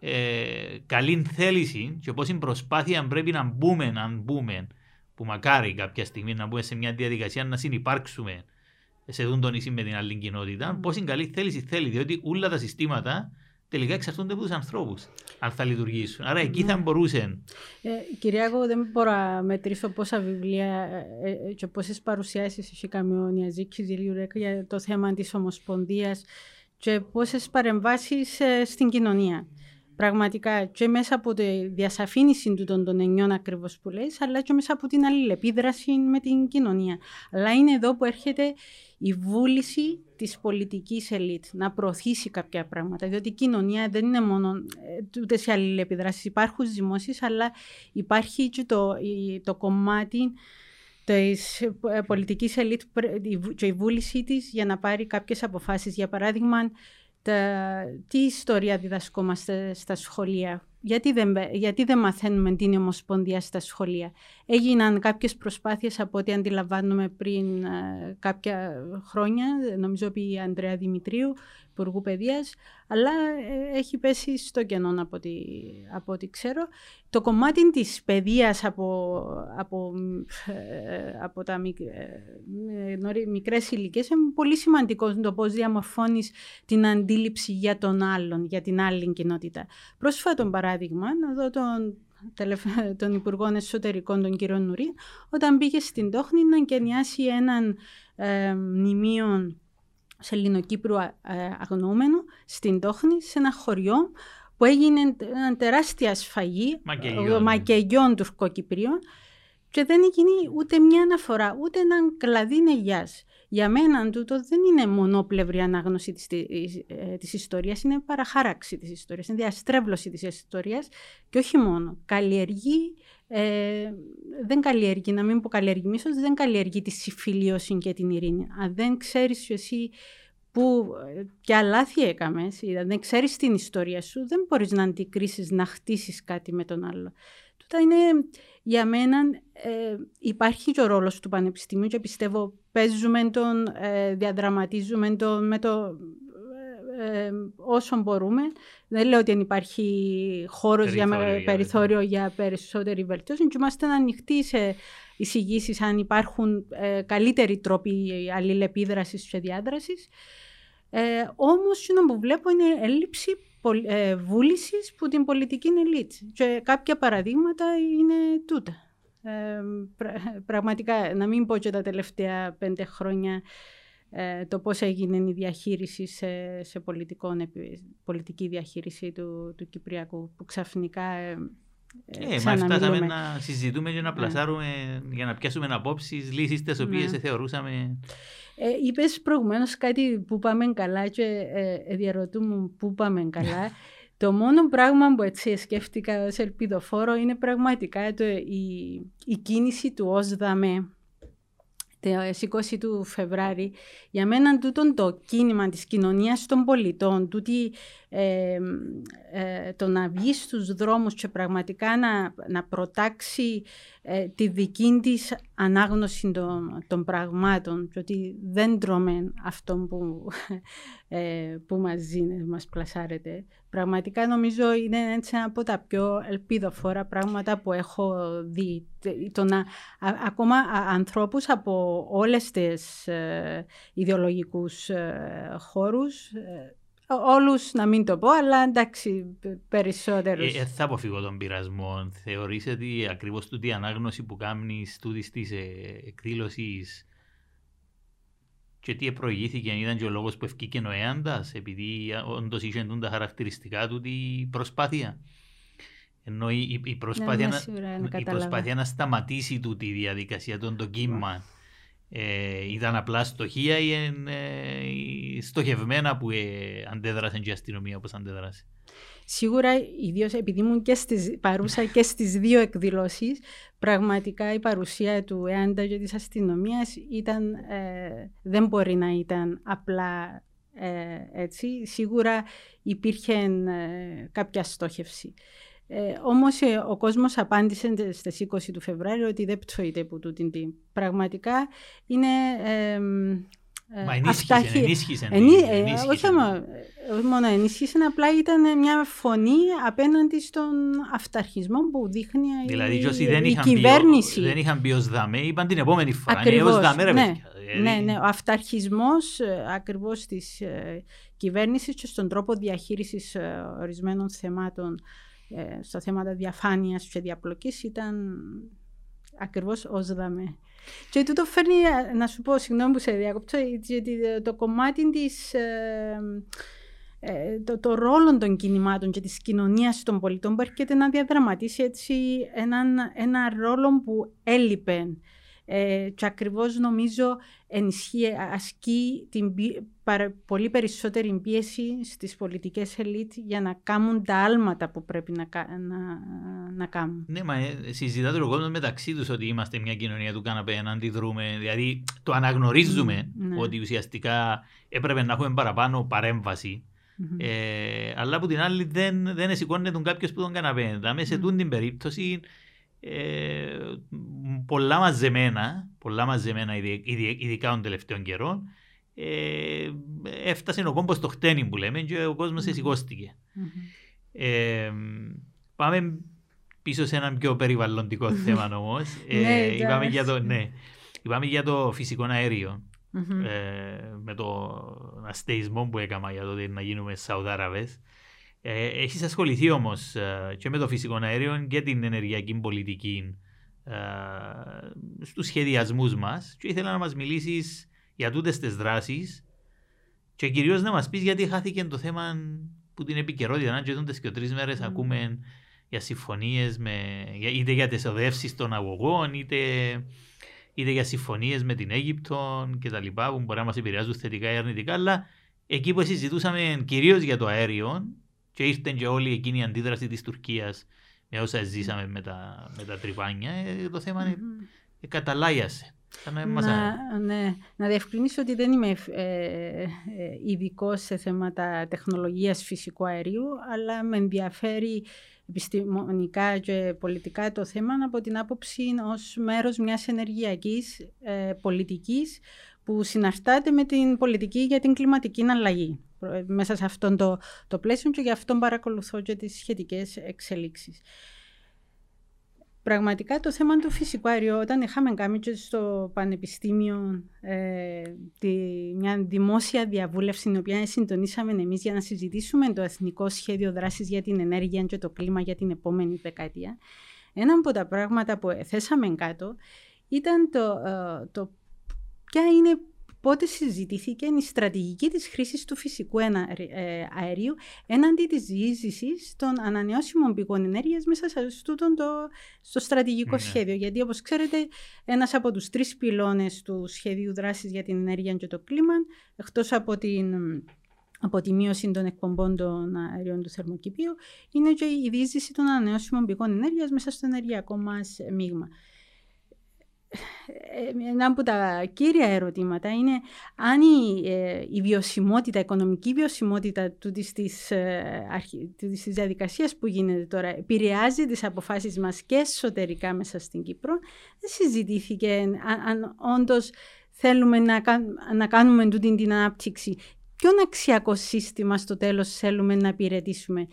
ε, καλή θέληση και πόση προσπάθεια πρέπει να μπούμε, να μπούμε, που μακάρι κάποια στιγμή να μπούμε σε μια διαδικασία να συνεπάρξουμε σε δουν τον με την άλλη κοινότητα, πόση καλή θέληση θέλει, διότι όλα τα συστήματα τελικά εξαρτώνται από τους ανθρώπους, αν θα λειτουργήσουν. Άρα εκεί θα ναι. μπορούσε. Ε, Κυριάκο, δεν μπορώ να μετρήσω πόσα βιβλία ε, ε και πόσες παρουσιάσεις έχει κάνει ο Νιαζίκης για το θέμα της Ομοσπονδίας και πόσες παρεμβάσεις ε, στην κοινωνία. Πραγματικά και μέσα από τη διασαφήνιση του των, των ενιών ακριβώς που λέει, αλλά και μέσα από την αλληλεπίδραση με την κοινωνία. Αλλά είναι εδώ που έρχεται η βούληση της πολιτικής ελίτ να προωθήσει κάποια πράγματα. Διότι η κοινωνία δεν είναι μόνο ε, ούτε σε αλληλεπιδράσεις. Υπάρχουν δημόσιε, αλλά υπάρχει και το, το κομμάτι της ε, πολιτικής ελίτ και η βούλησή της για να πάρει κάποιες αποφάσεις. Για παράδειγμα, τα, τι ιστορία διδασκόμαστε στα σχολεία; Γιατί δεν, γιατί δεν μαθαίνουμε την Ομοσπονδία στα σχολεία; Έγιναν κάποιες προσπάθειες από ό,τι αντιλαμβάνουμε πριν ε, κάποια χρόνια, νομίζω πει η Ανδρέα Δημητρίου, Υπουργού Παιδείας, αλλά ε, έχει πέσει στο κενό από ό,τι, από ό,τι ξέρω. Το κομμάτι της παιδείας από, από, ε, από τα μικ, ε, μικρές ηλικίες είναι πολύ σημαντικό το πώς διαμορφώνεις την αντίληψη για τον άλλον, για την άλλη κοινότητα. Πρόσφατον παράδειγμα, να δω τον τον Υπουργό Εσωτερικών, τον κύριο Νουρί, όταν πήγε στην Τόχνη να εγκαινιάσει έναν ε, μνημείο σε Ελληνοκύπρου ε, αγνοούμενο, στην Τόχνη, σε ένα χωριό που έγινε ένα τεράστια σφαγή μακεγιών τουρκοκυπρίων και δεν έγινε ούτε μια αναφορά, ούτε έναν κλαδί νεγιάς. Γιας μένα τούτο δεν είναι μονόπλευρη ανάγνωση της, ε, της ιστορίας, είναι παραχάραξη της ιστορίας, είναι διαστρέβλωση της ιστορίας και όχι μόνο. Καλλιεργεί, ε, δεν καλλιεργεί, να μην πω καλλιεργεί μίσος, δεν καλλιεργεί τη συμφιλίωση και την ειρήνη. Αν δεν ξέρεις εσύ που και λάθη έκαμες, δεν ξέρεις την ιστορία σου, δεν μπορείς να αντικρίσεις, να χτίσεις κάτι με τον άλλο. Τούτα είναι για μένα ε, υπάρχει και ο ρόλος του Πανεπιστημίου και πιστεύω παίζουμε τον, ε, διαδραματίζουμε τον με το ε, ε, όσο μπορούμε. Δεν λέω ότι δεν υπάρχει χώρος για, περιθώριο για περισσότερη βελτίωση και είμαστε ανοιχτοί σε εισηγήσεις αν υπάρχουν ε, καλύτεροι τρόποι αλληλεπίδρασης και διάδρασης. Ε, όμως, που βλέπω είναι έλλειψη ε, βούλησης που την πολιτική ελίτ. Και κάποια παραδείγματα είναι τούτα. Ε, πραγματικά, να μην πω και τα τελευταία πέντε χρόνια ε, το πώς έγινε η διαχείριση σε, σε πολιτική διαχείριση του, του Κυπριακού, που ξαφνικά ε, ε, μας φτάσαμε να συζητούμε και να ναι. πλασάρουμε για να πιάσουμε απόψεις λύσεις τις οποίες ναι. θεωρούσαμε. Ε, Είπες προηγουμένως κάτι που πάμε καλά και ε, ε διαρωτούμε πού πάμε καλά. το μόνο πράγμα που έτσι σκέφτηκα ως ελπιδοφόρο είναι πραγματικά το, η, η κίνηση του ως δαμέ στις 20 του Φεβράρι, για μένα τούτο το κίνημα της κοινωνίας των πολιτών, τούτη, ε, ε, το να βγει στους δρόμους και πραγματικά να, να προτάξει ε, τη δική της ανάγνωση των, των πραγμάτων και ότι δεν τρώμε αυτό που, ε, που μας ζήνε, μας πλασάρεται. Πραγματικά νομίζω είναι έτσι ένα από τα πιο ελπίδοφορα πράγματα που έχω δει. Το να, ακόμα ανθρώπους από όλες τις ε, ιδεολογικούς ε, χώρους Όλους να μην το πω, αλλά εντάξει, περισσότερους. Ε, ε, θα αποφύγω τον πειρασμό. Θεωρείς ότι ακριβώς τούτη η ανάγνωση που κάνεις τούτης της ε, εκδήλωσης και τι προηγήθηκε, ήταν και ο λόγος που ευκήκε ο Έαντας, επειδή όντως είχε τα χαρακτηριστικά του την προσπάθεια. Ενώ η, η, προσπάθεια, να, η προσπάθεια να σταματήσει τούτη η διαδικασία, των το κύμα, ε, ήταν απλά στοχεία ή ε, στοχευμένα που ε, αντέδρασε και η αστυνομία όπως αντέδρασε. Σίγουρα, ιδίως επειδή ήμουν και στις, παρούσα και στις δύο εκδηλώσεις, πραγματικά η παρουσία του ΕΑΝΤΑ και της αστυνομίας ήταν, ε, δεν μπορεί να ήταν απλά ε, έτσι. Σίγουρα υπήρχε ε, κάποια στόχευση. Ε, όμως ε, ο κόσμος απάντησε στις 20 του Φεβρουάριου ότι δεν πτωείται από τούτην την. Πραγματικά είναι... Ε, Μα ενίσχυσε, αυτάχει... ενίσχυσε, ενίσχυσε, ενίσχυσε. Όχι, όχι μόνο ενίσχυσε, απλά ήταν μια φωνή απέναντι στον αυταρχισμό που δείχνει δηλαδή, η, η, δεν η κυβέρνηση. Μπει, δεν είχαν μπει ως δαμέ, είπαν την επόμενη φορά. Ακριβώς, δαμέ, ρε, ναι, ναι, ναι, ο αυταρχισμός ακριβώς της ε, κυβέρνησης και στον τρόπο διαχείρισης ε, ορισμένων θεμάτων ε, στο θέμα της διαφάνειας και διαπλοκής ήταν ακριβώς ως δαμέ. Και τούτο φέρνει, ε, να σου πω, συγγνώμη που σε διακόπτω, γιατί το κομμάτι της... Ε, ε, το, το ρόλο των κινημάτων και της κοινωνίας των πολιτών που έρχεται να διαδραματίσει έτσι έναν, ένα ρόλο που έλειπε ε, και ακριβώς νομίζω ενισχύει, ασκεί την πολύ περισσότερη πίεση στις πολιτικές ελίτ για να κάνουν τα άλματα που πρέπει να, να, να κάνουν. Ναι, μα ε, συζητάτε ο κόσμο μεταξύ τους ότι είμαστε μια κοινωνία του καναπέ, να αντιδρούμε. Δηλαδή το αναγνωρίζουμε ναι. ότι ουσιαστικά έπρεπε να έχουμε παραπάνω παρέμβαση. Mm-hmm. Ε, αλλά από την άλλη δεν, δεν σηκώνεται κάποιος που τον καναπέ. Δηλαδή, σε mm-hmm. την περίπτωση ε, πολλά μαζεμένα, πολλά μαζεμένα ειδικά των τελευταίων καιρών, ε, έφτασε ο κόμπος στο χτένι που λέμε και ο κόσμος εσηκώστηκε. Ε, πάμε πίσω σε ένα πιο περιβαλλοντικό θέμα όμως. ε, ναι, είπαμε, για το, ναι, είπαμε για το φυσικό αέριο. Ε, με το αστεϊσμό που έκανα για το ότι να γίνουμε Σαουδάραβες. Ε, Έχεις ασχοληθεί όμως ε, και με το φυσικό αέριο και την ενεργειακή πολιτική ε, στους σχεδιασμούς μας. Και ήθελα να μας μιλήσεις για τούτες τις δράσεις και κυρίως να μας πεις γιατί χάθηκε το θέμα που την επικαιρότητα. Αν και τούτε και τρει μέρες mm. ακούμε για συμφωνίες είτε για τις οδεύσεις των αγωγών, είτε, είτε για συμφωνίες με την Αίγυπτο κτλ. που μπορεί να μας επηρεάζουν θετικά ή αρνητικά. Αλλά εκεί που συζητούσαμε κυρίως για το αέριο, και ήρθε και όλη εκείνη η αντίδραση της Τουρκίας με όσα ζήσαμε με τα, με τα τρυπάνια, ε, το θέμα είναι mm-hmm. καταλάγιασε. Να, ναι, να διευκρινίσω ότι δεν είμαι ε, ε, ειδικό σε θέματα τεχνολογίας φυσικού αερίου, αλλά με ενδιαφέρει επιστημονικά και πολιτικά το θέμα από την άποψη ως μέρος μιας ενεργειακής ε, πολιτικής που συναρτάται με την πολιτική για την κλιματική αλλαγή μέσα σε αυτόν το, το πλαίσιο και γι' αυτό παρακολουθώ και τις σχετικές εξελίξεις. Πραγματικά το θέμα του φυσικού αερίου, όταν είχαμε κάνει και στο Πανεπιστήμιο ε, τη, μια δημόσια διαβούλευση, την οποία συντονίσαμε εμείς για να συζητήσουμε το Εθνικό Σχέδιο Δράσης για την Ενέργεια και το Κλίμα για την επόμενη δεκαετία, ένα από τα πράγματα που θέσαμε κάτω ήταν το, ε, το ποια είναι πότε συζητήθηκε η στρατηγική της χρήσης του φυσικού ε, αερίου έναντι της διείσδυσης των ανανεώσιμων πηγών ενέργειας μέσα σε το, στο στρατηγικό ναι. σχέδιο; Γιατί όπως ξέρετε ένας από τους τρεις πυλώνες του σχεδίου δράσης για την ενέργεια και το κλίμα, εκτός από την από τη μείωση των εκπομπών των αερίων του θερμοκηπίου, είναι και η διείσδυση των ανανεώσιμων πηγών ενέργειας μέσα στο ενεργειακό μας μείγμα. Ε, ένα από τα κύρια ερωτήματα είναι αν η, ε, η βιωσιμότητα, η οικονομική βιωσιμότητα της, της, ε, της διαδικασίας που γίνεται τώρα επηρεάζει τις αποφάσεις μας και εσωτερικά μέσα στην Κύπρο. Δεν συζητήθηκε αν, αν όντως θέλουμε να, να κάνουμε τούτη την ανάπτυξη. Ποιον αξιακό σύστημα στο τέλος θέλουμε να υπηρετήσουμε;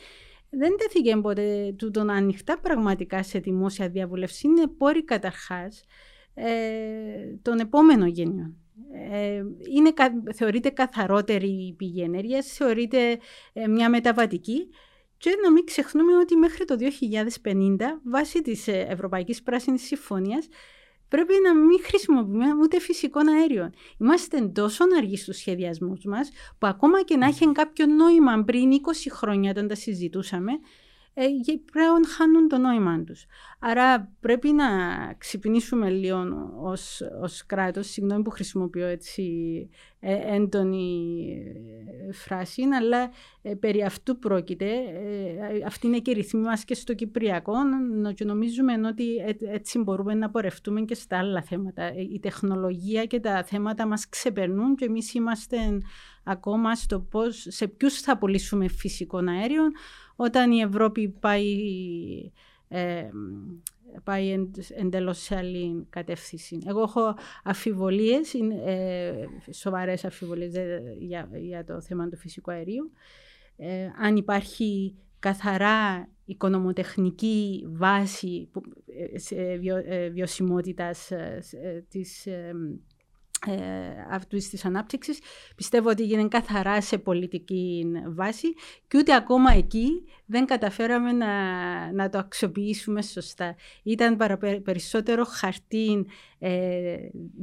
Δεν τέθηκε ποτέ τούτον ανοιχτά πραγματικά σε δημόσια διαβουλευσή. Είναι πόροι καταρχάς ε, των επόμενων γενιών. Ε, είναι, θεωρείται καθαρότερη η πηγή ενέργειας, θεωρείται ε, μια μεταβατική και να μην ξεχνούμε ότι μέχρι το 2050, βάσει της ε, Ευρωπαϊκής Πράσινης Συμφωνίας, πρέπει να μην χρησιμοποιούμε ούτε φυσικό αέριο. Είμαστε τόσο αργοί στους σχεδιασμούς μας, που ακόμα και να έχει κάποιο νόημα πριν 20 χρόνια όταν τα συζητούσαμε, ε, πλέον χάνουν το νόημα τους. Άρα πρέπει να ξυπνήσουμε λίγο ως, ως κράτος, συγγνώμη που χρησιμοποιώ έτσι ε, έντονη ε, φράση, αλλά ε, περί αυτού πρόκειται. Ε, αυτή είναι και η ρυθμή μας και στο Κυπριακό και νομίζουμε ότι έτσι μπορούμε να πορευτούμε και στα άλλα θέματα. Η τεχνολογία και τα θέματα μας ξεπερνούν και εμείς είμαστε ακόμα στο πώς, σε ποιους θα πουλήσουμε φυσικό αέριο όταν η Ευρώπη πάει, ε, πάει εντελώς σε άλλη κατεύθυνση. Εγώ έχω αφιβολίες, ε, σοβαρές αφιβολίες για, για το θέμα του φυσικού αερίου. Ε, αν υπάρχει καθαρά οικονομοτεχνική βάση ε, βιο, ε, βιωσιμότητας της ε, αυτού της ανάπτυξης. Πιστεύω ότι γίνεται καθαρά σε πολιτική βάση και ούτε ακόμα εκεί δεν καταφέραμε να, να το αξιοποιήσουμε σωστά. Ήταν περισσότερο χαρτί ε,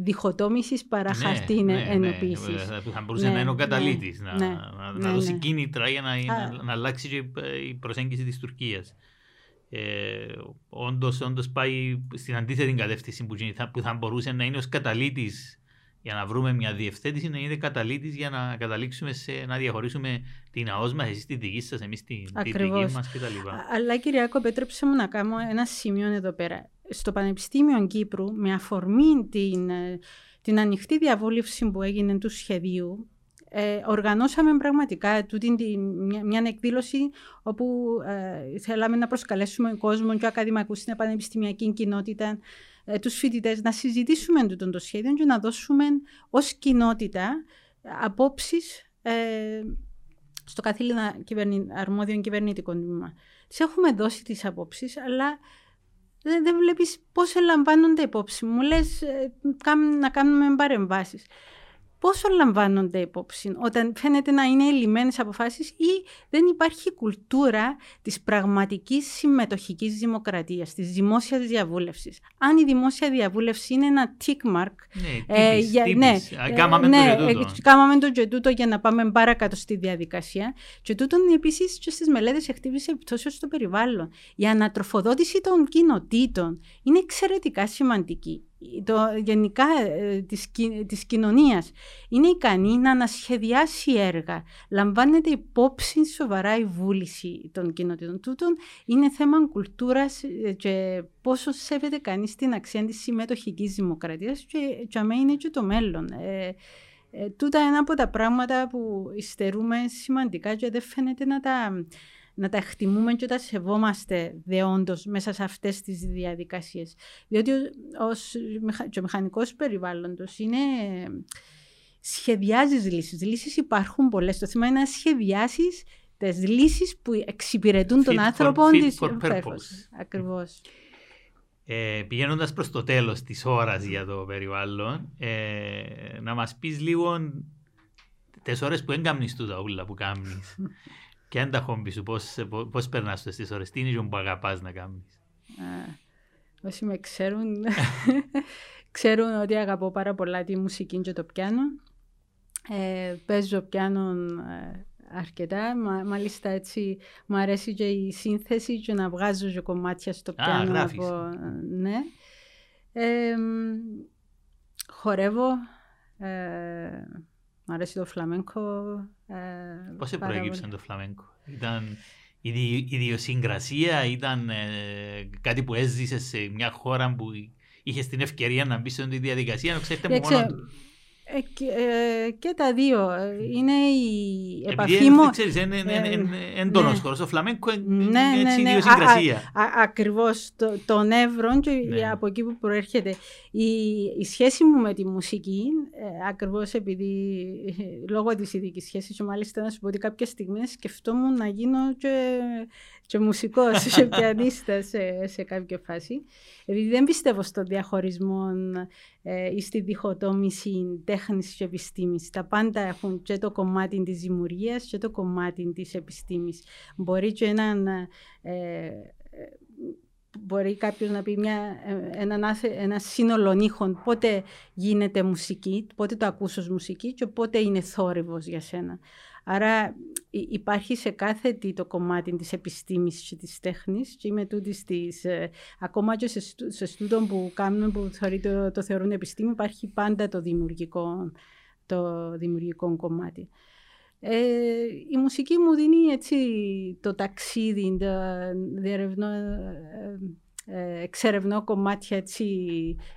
διχοτόμησης παρά ναι, χαρτί ναι, ναι ενοποίησης. Ναι, θα μπορούσε ναι, να είναι ο ναι, καταλήτης, να, ναι, να, να δώσει κίνητρα για να, να, να, αλλάξει και η προσέγγιση της Τουρκίας. Ε, όντως, όντως πάει στην αντίθετη κατεύθυνση που, που θα μπορούσε να είναι ως καταλήτης για να βρούμε μια διευθέτηση να είναι καταλήτης για να καταλήξουμε σε να διαχωρίσουμε την ΑΟΣ μας, εσείς τη δική σας, εμείς την, δική μας κτλ. Αλλά Κυριακό, επέτρεψε μου να κάνω ένα σημείο εδώ πέρα. Στο Πανεπιστήμιο Κύπρου, με αφορμή την, ε, την ανοιχτή διαβούλευση που έγινε του σχεδίου, ε, οργανώσαμε πραγματικά τούτη, μια, μια εκδήλωση όπου ε, θέλαμε να προσκαλέσουμε κόσμο και ακαδημαϊκούς στην πανεπιστημιακή κοινότητα ε, τους φοιτητές να συζητήσουμε το, το σχέδιο και να δώσουμε ως κοινότητα απόψεις ε, στο καθήλυνα κυβερνη, αρμόδιων κυβερνητικών τμήμα. Τις έχουμε δώσει τις απόψεις, αλλά δεν, δεν βλέπεις πώς ελαμβάνονται υπόψη. Μου λες ε, να κάνουμε παρεμβάσεις πόσο λαμβάνονται υπόψη όταν φαίνεται να είναι ελλημένε αποφάσεις ή δεν υπάρχει κουλτούρα της πραγματικής συμμετοχικής δημοκρατίας, της δημόσιας διαβούλευσης. Αν η δημόσια διαβούλευση είναι ένα tick mark. Ναι, ε, για, ναι, ε, κάμαμε ναι, το ε, Κάμαμε το τζετούτο για να πάμε παρακάτω στη διαδικασία. Και τούτον επίσης και στις μελέτες εκτίμηση επιπτώσεων στο περιβάλλον. Η ανατροφοδότηση των κοινοτήτων είναι εξαιρετικά σημαντική το, γενικά ε, της, της κοινωνίας είναι ικανή να ανασχεδιάσει έργα. Λαμβάνεται υπόψη σοβαρά η βούληση των κοινότητων τούτων. Είναι θέμα κουλτούρας ε, και πόσο σέβεται κανείς την αξία της συμμετοχικής δημοκρατίας και, και είναι και το μέλλον. Ε, ε, τούτα είναι από τα πράγματα που υστερούμε σημαντικά και δεν φαίνεται να τα να τα εκτιμούμε και τα σεβόμαστε δεόντως μέσα σε αυτές τις διαδικασίες. Διότι ως, και ο μηχανικός περιβάλλοντος είναι σχεδιάζεις λύσεις. Λύσεις υπάρχουν πολλές. Το θέμα είναι να σχεδιάσεις τις λύσεις που εξυπηρετούν τον άνθρωπο. For, fit for Ακριβώς. Ε, πηγαίνοντας προς το τέλος της ώρας για το περιβάλλον, ε, να μας πεις λίγο τις ώρες που έγκαμνεις τούτα ούλα που κάνεις. Και αν τα χόμπι σου, πώς, πώς περνάς τις ώρες, τι είναι που αγαπάς να κάνεις; όσοι με ξέρουν, ξέρουν ότι αγαπώ πάρα πολλά τη μουσική και το πιάνο. Ε, παίζω πιάνο ε, αρκετά, Μα, μάλιστα έτσι μου αρέσει και η σύνθεση και να βγάζω και κομμάτια στο πιάνο. Α, από, ναι. Ε, χορεύω, ε, Μ' αρέσει το φλαμέγκο. Ε, Πώς σε προέκυψε το φλαμέγκο, Ήταν ιδιοσυγκρασία, ήταν ε, κάτι που έζησες σε μια χώρα που είχες την ευκαιρία να μπεις σε τη διαδικασία, να ξέρετε μόνο ε, ε, και, τα δύο. Είναι η επαφή μου. Ξέρεις, είναι έντονο ναι. χώρος. Το φλαμέγκο είναι ναι, έτσι ναι, ιδιοσυγκρασία. Ακριβώς. Το, το νεύρο και ναι. από εκεί που προέρχεται. Η, η σχέση μου με τη μουσική, ε, ακριβώς επειδή λόγω της ειδικής σχέσης, και μάλιστα να σου πω ότι κάποια στιγμή σκεφτόμουν να γίνω και και μουσικός και πιανίστας σε, σε κάποια φάση. Επειδή δεν πιστεύω στο διαχωρισμό ε, ή στη διχοτόμηση τέχνης και επιστήμης. Τα πάντα έχουν και το κομμάτι της δημιουργίας και το κομμάτι της επιστήμης. Μπορεί και έναν... Ε, μπορεί κάποιος να πει μια, ένα, ένα σύνολο νύχων πότε γίνεται μουσική, πότε το ακούς ως μουσική και πότε είναι θόρυβος για σένα. Άρα υπάρχει σε κάθε τι το κομμάτι της επιστήμης και της τέχνης και είμαι τούτης της, ε, ακόμα και σε, σε στούτο που κάνουν που το, το θεωρούν επιστήμη υπάρχει πάντα το δημιουργικό, το δημιουργικό κομμάτι. Ε, η μουσική μου δίνει έτσι το ταξίδι, το διερευνώ, ε, ε, εξερευνώ κομμάτια έτσι ε,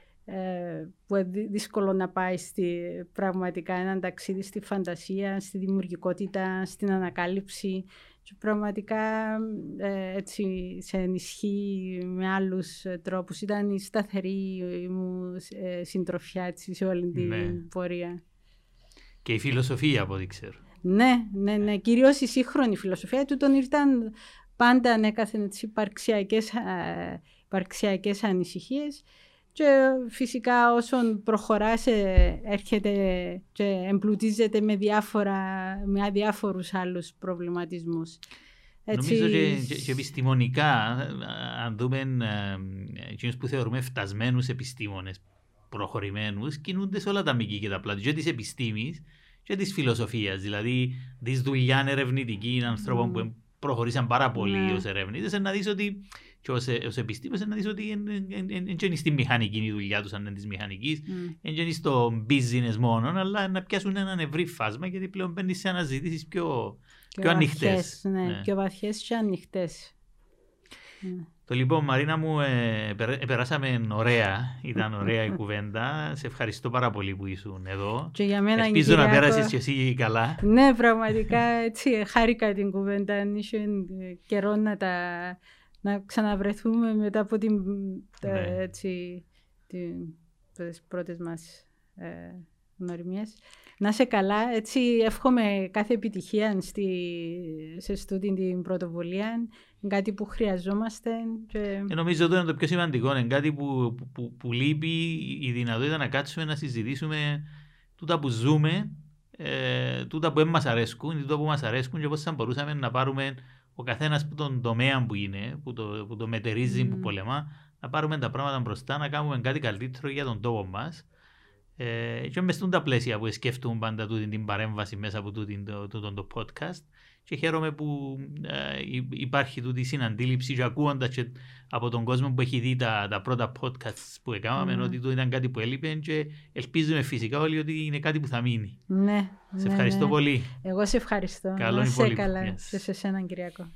που είναι δύσκολο να πάει στη, πραγματικά ένα ταξίδι στη φαντασία, στη δημιουργικότητα, στην ανακάλυψη και πραγματικά ε, έτσι σε ενισχύει με άλλους τρόπους. Ήταν η σταθερή μου ε, συντροφιά έτσι, σε όλη την ναι. πορεία. Και η φιλοσοφία από ό,τι ξέρω. Ναι, ναι, ναι. Κυρίως η σύγχρονη φιλοσοφία του τον ήρθαν πάντα ανέκαθεν τις υπαρξιακές, υπαρξιακές ανησυχίες και φυσικά όσον προχωράς έρχεται και εμπλουτίζεται με, διάφορα, με διάφορους άλλους προβληματισμούς. Έτσι... Νομίζω και, και, επιστημονικά, αν δούμε εκείνους που θεωρούμε φτασμένους επιστήμονες, προχωρημένους, κινούνται σε όλα τα μήκη και τα πλάτη, και της επιστήμης και της φιλοσοφίας, δηλαδή της δουλειά ερευνητική ανθρώπων mm. που προχωρήσαν πάρα πολύ mm. ως ερευνητές, να δεις ότι και ως, ως επιστήμες να δεις ότι δεν είναι στη μηχανική η δουλειά τους αν είναι της μηχανικής, δεν είναι στο business μόνο, αλλά να πιάσουν έναν ευρύ φάσμα γιατί πλέον μπαίνεις σε αναζητήσεις πιο, πιο, πιο ανοιχτές. Ναι, ναι, πιο βαθιές και ανοιχτές. Ναι. Το λοιπόν Μαρίνα μου, ε, περάσαμε ωραία, ήταν ωραία η κουβέντα. Σε ευχαριστώ πάρα πολύ που ήσουν εδώ. Και για μένα Ελπίζω να πέρασεις και εσύ καλά. Ναι, πραγματικά έτσι χάρηκα την κουβέντα. Είχε καιρό να τα να ξαναβρεθούμε μετά από την, ναι. έτσι, την, τις πρώτες μας ε, γνωριμίες. Να είσαι καλά. Έτσι, εύχομαι κάθε επιτυχία στη, σε στούτη την πρωτοβουλία. Είναι κάτι που χρειαζόμαστε. Και... Ε, νομίζω ότι είναι το πιο σημαντικό. Είναι κάτι που, που, που, λείπει η δυνατότητα να κάτσουμε να συζητήσουμε τούτα που ζούμε, ε, τούτα που δεν μας αρέσκουν, τούτα που μας αρέσκουν και πώς θα μπορούσαμε να πάρουμε ο καθένας που τον τομέα που είναι, που το, που το μετερίζει, mm. που πολεμά, να πάρουμε τα πράγματα μπροστά, να κάνουμε κάτι καλύτερο για τον τόπο μας. Ε, και μες τα πλαίσια που σκέφτομαι πάντα τούτη την παρέμβαση μέσα από τούτη, το, το, το, podcast. Και χαίρομαι που ε, υπάρχει τούτη συναντήληψη και ακούγοντα και από τον κόσμο που έχει δει τα, τα πρώτα podcasts που έκαναμε, mm. ότι το ήταν κάτι που έλειπε και ελπίζουμε φυσικά όλοι ότι είναι κάτι που θα μείνει. Ναι. Σε ναι, ευχαριστώ ναι. πολύ. Εγώ σε ευχαριστώ. Καλό Να σε καλά. Yes. Σε εσένα, Κυριακό.